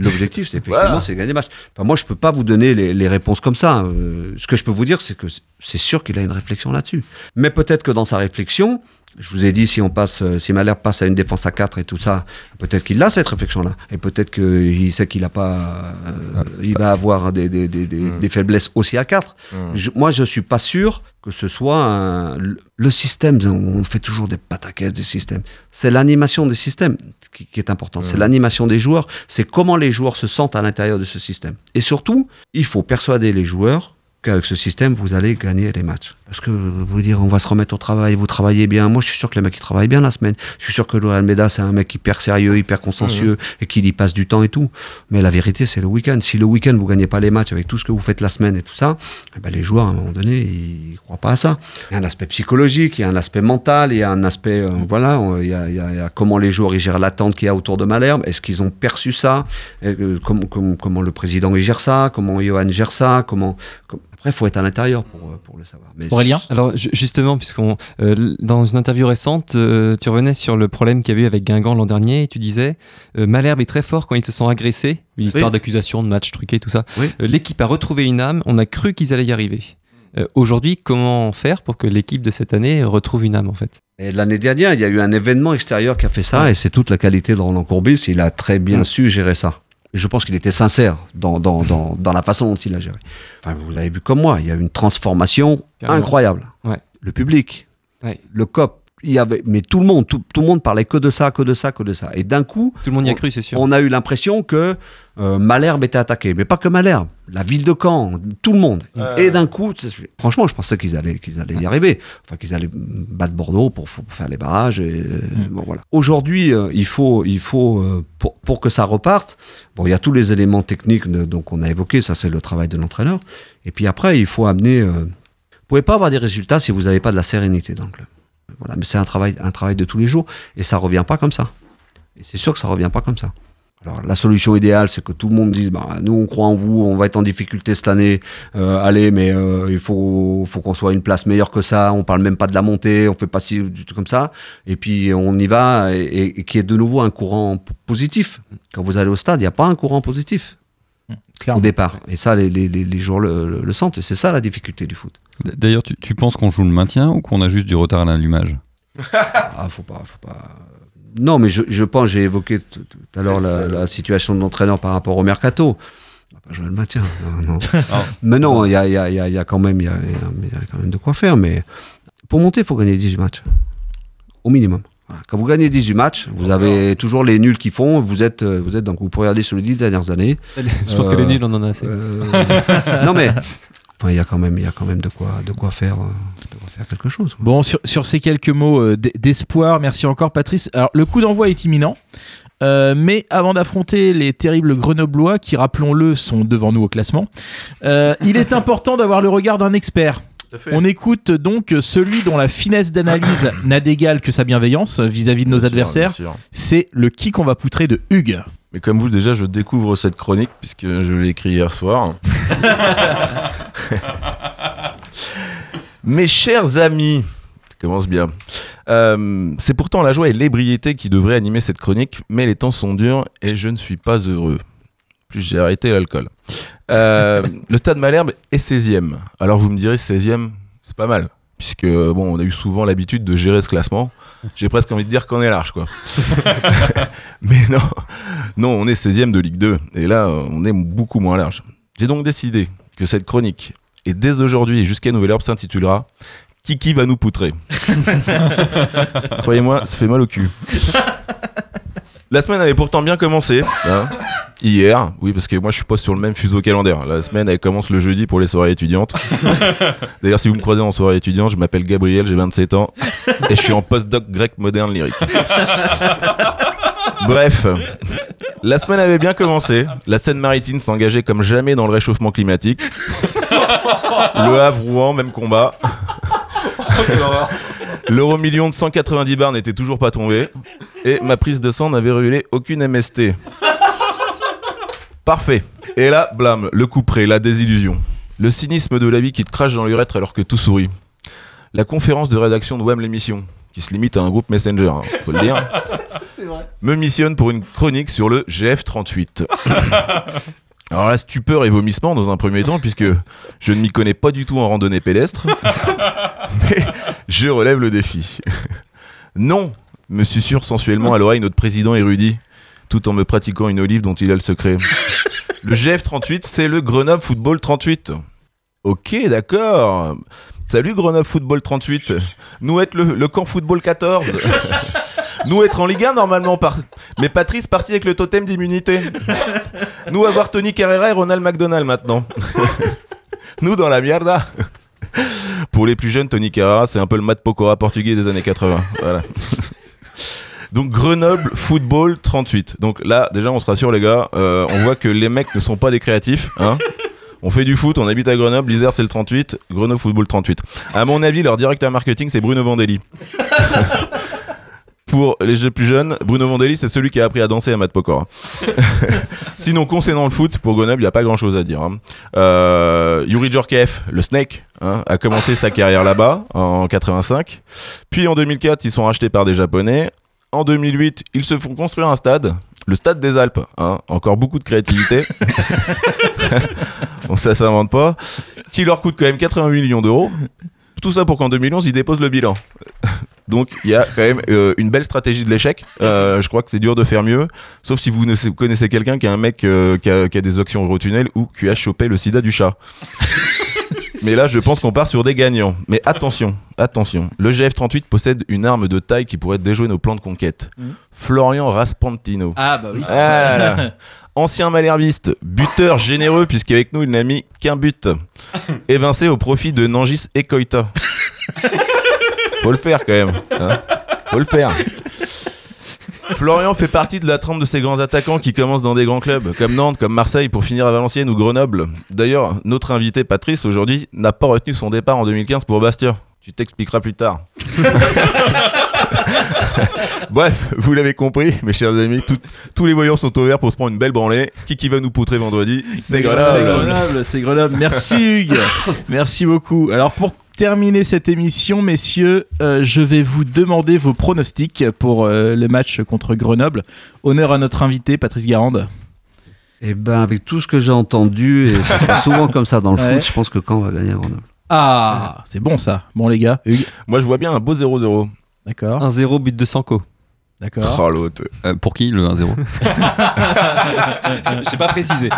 Speaker 4: L'objectif, c'est effectivement,
Speaker 11: Voilà.
Speaker 4: c'est gagner des matchs. Enfin, moi, je peux pas vous donner les, les réponses comme ça. Euh, ce que je peux vous dire, c'est que c'est sûr qu'il a une réflexion là-dessus. Mais peut-être que dans sa réflexion, je vous ai dit, si on passe, euh, si Malherbe passe à une défense à 4 et tout ça, peut-être qu'il a cette réflexion-là. Et peut-être qu'il sait qu'il a pas, euh, il va avoir des, des, des, des- des faiblesses aussi à 4.
Speaker 11: Mm.
Speaker 4: Je- moi, je suis pas sûr que ce soit un- le- système. On fait toujours des pataquès des systèmes. C'est l'animation des systèmes qui, qui est importante. C'est l'animation des joueurs. C'est comment les joueurs se sentent à l'intérieur de ce système. Et surtout, il faut persuader les joueurs qu'avec ce système, vous allez gagner les matchs. Parce que vous dire, on va se remettre au travail, vous travaillez bien. Moi, je suis sûr que les mecs, ils travaillent bien la semaine. Je suis sûr que Laurent Almeida, c'est un mec hyper sérieux, hyper consciencieux, et qu'il y passe du temps et tout. Mais la vérité, c'est le week-end. Si le week-end, vous gagnez pas les matchs avec tout ce que vous faites la semaine et tout ça, eh ben, les joueurs, à un moment donné, ils croient pas à ça. Il y a un aspect psychologique, il y a un aspect mental, il y a un aspect, euh, voilà, il y, a, il y a- il y a comment les joueurs ils gèrent l'attente qu'il y a autour de Malherbe. Est-ce qu'ils ont perçu ça? Et, euh, comment, comment, comment le président il gère ça? Comment Johan gère ça? Comment, com- Après, il faut être à l'intérieur pour, euh, pour le savoir. Mais
Speaker 2: Aurélien
Speaker 1: Alors ju- justement, puisqu'on euh, dans une interview récente, euh, tu revenais sur le problème qu'il y avait eu avec Guingamp l'an dernier et tu disais euh, Malherbe est très fort quand ils se sont agressés, une histoire
Speaker 4: Oui.
Speaker 1: d'accusation de match truqué, tout ça.
Speaker 4: Oui.
Speaker 1: Euh, L'équipe a retrouvé une âme, on a cru qu'ils allaient y arriver. Euh, Aujourd'hui, comment faire pour que l'équipe de cette année retrouve une âme en fait?
Speaker 4: Et L'année dernière, il y a eu un événement extérieur qui a fait ça, et c'est toute la qualité de Roland Courbis. Il a très bien
Speaker 1: Mm.
Speaker 4: su gérer ça. Je pense qu'il était sincère dans, dans, dans, dans la façon dont il a géré. Enfin, vous l'avez vu comme moi, il y a eu une transformation
Speaker 1: Carrément.
Speaker 4: incroyable.
Speaker 1: Ouais.
Speaker 4: Le public,
Speaker 1: Ouais.
Speaker 4: Le COP, il y avait, mais tout le monde, tout, tout le monde parlait que de ça, que de ça, que de ça. Et d'un coup,
Speaker 1: Tout le monde y a
Speaker 4: on-
Speaker 1: cru, c'est sûr.
Speaker 4: on a eu l'impression que euh, Malherbe était attaqué, mais pas que Malherbe, la ville de Caen, tout le monde. Et d'un coup, franchement, je pensais qu'ils allaient, qu'ils allaient y arriver, enfin qu'ils allaient battre Bordeaux pour, pour faire les barrages. Et, euh, bon, voilà. Aujourd'hui, euh, il faut, il faut euh, pour, pour que ça reparte. Bon, il y a tous les éléments techniques de- donc on a évoqué, ça c'est le travail de l'entraîneur. Et puis après, il faut amener. euh, vous pouvez pas avoir des résultats si vous n'avez pas de la sérénité dans le club. Voilà, mais c'est un travail, un travail de tous les jours et ça revient pas comme ça. Et c'est sûr que ça revient pas comme ça. Alors la solution idéale, c'est que tout le monde dise, bah, nous on croit en vous, on va être en difficulté cette année, euh, allez, mais euh, il faut, faut qu'on soit une place meilleure que ça, on parle même pas de la montée, on fait pas si du tout comme ça, et puis on y va, et, et, et qu'il y ait de nouveau un courant positif. Quand vous allez au stade, il n'y a pas un courant positif au départ. Et ça, les, les, les, les joueurs le, le- le sentent, et c'est ça la difficulté du foot.
Speaker 8: D'ailleurs, tu, tu penses qu'on joue le maintien ou qu'on a juste du retard à l'allumage?
Speaker 4: Ah, faut pas, faut pas. Non, mais je, je pense, j'ai évoqué tout à l'heure la, la situation de l'entraîneur par rapport au mercato. On va pas jouer le maintien. Non, non. mais non, il y a, il y, a, il y a- il y a quand même, il y a, il y a- il y a quand même de quoi faire. Mais pour monter, il faut gagner 18 matchs. Au minimum. Quand vous gagnez 18 matchs, vous avez toujours les nuls qui font. Vous êtes, euh, vous êtes donc vous pouvez regarder sur les 10 dernières années.
Speaker 1: Je pense que les nuls, on en a assez.
Speaker 4: euh, non mais, enfin, il y a quand même, il y a quand même de quoi, de quoi faire, euh, de quoi faire quelque chose.
Speaker 2: Bon, sur, sur ces quelques mots euh, d'espoir, merci encore Patrice. Alors, le coup d'envoi est imminent. Euh, mais avant d'affronter les terribles Grenoblois, qui rappelons-le sont devant nous au classement, euh, il est important d'avoir le regard d'un expert. On écoute donc celui dont la finesse d'analyse n'a d'égal que sa bienveillance vis-à-vis de nos
Speaker 11: Bien
Speaker 2: adversaires. C'est le qui qu'on va poutrer de Hugues.
Speaker 11: Mais comme vous, déjà, je découvre cette chronique puisque je l'ai écrit hier soir. Mes chers amis, ça commence bien. Euh, c'est pourtant la joie et l'ébriété qui devraient animer cette chronique, mais les temps sont durs et je ne suis pas heureux. Plus j'ai arrêté l'alcool. Euh, le Stade Malherbe est 16e. Alors vous me direz 16e, c'est pas mal. Puisque bon, on a eu souvent l'habitude de gérer ce classement. J'ai presque envie de dire qu'on est large, quoi. Mais non, non, on est 16e de Ligue 2. Et là, on est beaucoup moins large. J'ai donc décidé que cette chronique, et dès aujourd'hui et jusqu'à nouvel ordre, s'intitulera Kiki va nous poutrer? Croyez-moi, ça fait mal au cul. La semaine avait pourtant bien commencé. hein. Hier, oui, parce que moi je suis pas sur le même fuseau calendaire. La semaine elle commence le jeudi pour les soirées étudiantes. D'ailleurs, si vous me croisez en soirée étudiante, je m'appelle Gabriel, j'ai 27 ans et je suis en postdoc grec moderne lyrique. Bref, la semaine avait bien commencé. La Seine-Maritime s'engageait comme jamais dans le réchauffement climatique. Le Havre-Rouen, même combat. L'euro million de 190 bars n'était toujours pas tombé. Et ma prise de sang n'avait révélé aucune MST. Parfait. Et là, blâme, le coup près, la désillusion. Le cynisme de la vie qui te crache dans l'urètre alors que tout sourit. La conférence de rédaction de WAM l'émission, qui se limite à un groupe Messenger, hein, faut le dire, me missionne pour une chronique sur le GF38. Alors là, stupeur et vomissement dans un premier temps, puisque je ne m'y connais pas du tout en randonnée pédestre. Mais je relève le défi. Non, me susurre sensuellement à l'oreille notre président érudit, tout en me pratiquant une olive dont il a le secret. Le GF38, c'est le Grenoble Football 38. Ok, d'accord. Salut Grenoble Football 38. Nous être le, le camp Football 14. Nous être en Ligue 1 normalement, par... mais Patrice parti avec le totem d'immunité. Nous avoir Tony Carrera et Ronald McDonald maintenant. Nous dans la mierda. Pour les plus jeunes, Tony Carrera, c'est un peu le Matt Pokora portugais des années 80. Voilà. Donc Grenoble Football 38. Donc là, déjà, on se rassure les gars. euh, on voit que les mecs ne sont pas des créatifs. Hein on fait du foot, on habite à Grenoble, l'Isère c'est le 38, Grenoble Football 38. À mon avis, leur directeur marketing c'est Bruno Vandelli. Pour les jeux plus jeunes, Bruno Vandelli c'est celui qui a appris à danser à Matt Pokora. Sinon, concernant le foot, pour Grenoble, il n'y a pas grand chose à dire. hein. Euh, Yuri Djorkaeff, le Snake, hein, a commencé sa carrière là-bas en 85. Puis en 2004, ils sont rachetés par des Japonais. En 2008, ils se font construire un stade, le stade des Alpes. hein. Encore beaucoup de créativité. bon, ça s'invente pas. Qui leur coûte quand même 88 millions d'euros. Tout ça pour qu'en 2011, ils déposent le bilan. Donc il y a quand même euh, une belle stratégie de l'échec. Euh, je crois que c'est dur de faire mieux, sauf si vous connaissez quelqu'un qui est un mec euh, qui, a, qui a des actions Eurotunnel ou qui a chopé le sida du chat. Mais là, je pense qu'on part sur des gagnants. Mais attention, attention. Le GF38 possède une arme de taille qui pourrait déjouer nos plans de conquête.
Speaker 2: Mhm.
Speaker 11: Florian Raspantino.
Speaker 2: Ah bah oui.
Speaker 11: Voilà. Ancien malherbiste, buteur généreux puisqu'avec nous il n'a mis qu'un but. Évincé au profit de Nangis et Koita. Faut le faire quand même. hein. Faut le faire. Florian fait partie de la trempe de ces grands attaquants qui commencent dans des grands clubs comme Nantes, comme Marseille pour finir à Valenciennes ou Grenoble. D'ailleurs, notre invité Patrice aujourd'hui n'a pas retenu son départ en 2015 pour Bastia. Tu t'expliqueras plus tard. Bref, vous l'avez compris, mes chers amis, tout- tous les voyants sont ouverts pour se prendre une belle branlée. Qui qui va nous poutrer vendredi? C'est
Speaker 2: C'est
Speaker 11: Grenoble.
Speaker 2: Grenoble, c'est Grenoble. Merci Hugues. Merci beaucoup. Alors pour terminer cette émission, messieurs, euh, je vais vous demander vos pronostics pour euh, le match contre Grenoble. Honneur à notre invité, Patrice Garande.
Speaker 4: Et ben, avec tout ce que j'ai entendu, et ça passe souvent comme ça dans le
Speaker 2: Ouais.
Speaker 4: foot, je pense que Caen va gagner à Grenoble.
Speaker 2: Ah, c'est bon ça. Bon les gars, Hugues.
Speaker 11: Moi je vois bien un beau 0-0.
Speaker 2: D'accord.
Speaker 1: 1-0 but de Sanko.
Speaker 2: D'accord.
Speaker 11: Oh l'autre.
Speaker 8: Euh, pour qui le 1-0
Speaker 1: J'ai pas précisé.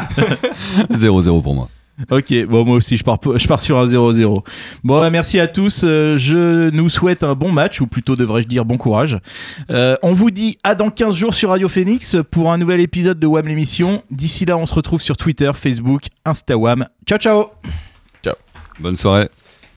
Speaker 8: 0-0 pour moi.
Speaker 2: Ok, bon moi aussi je pars, je pars sur un 0-0. Bon bah, merci à tous, Euh, je nous souhaite un bon match, ou plutôt devrais-je dire bon courage. Euh, on vous dit à dans 15 jours sur Radio Phoenix pour un nouvel épisode de WAM l'émission. D'ici là on se retrouve sur Twitter, Facebook, Insta WAM. Ciao ciao
Speaker 11: Ciao.
Speaker 8: Bonne soirée.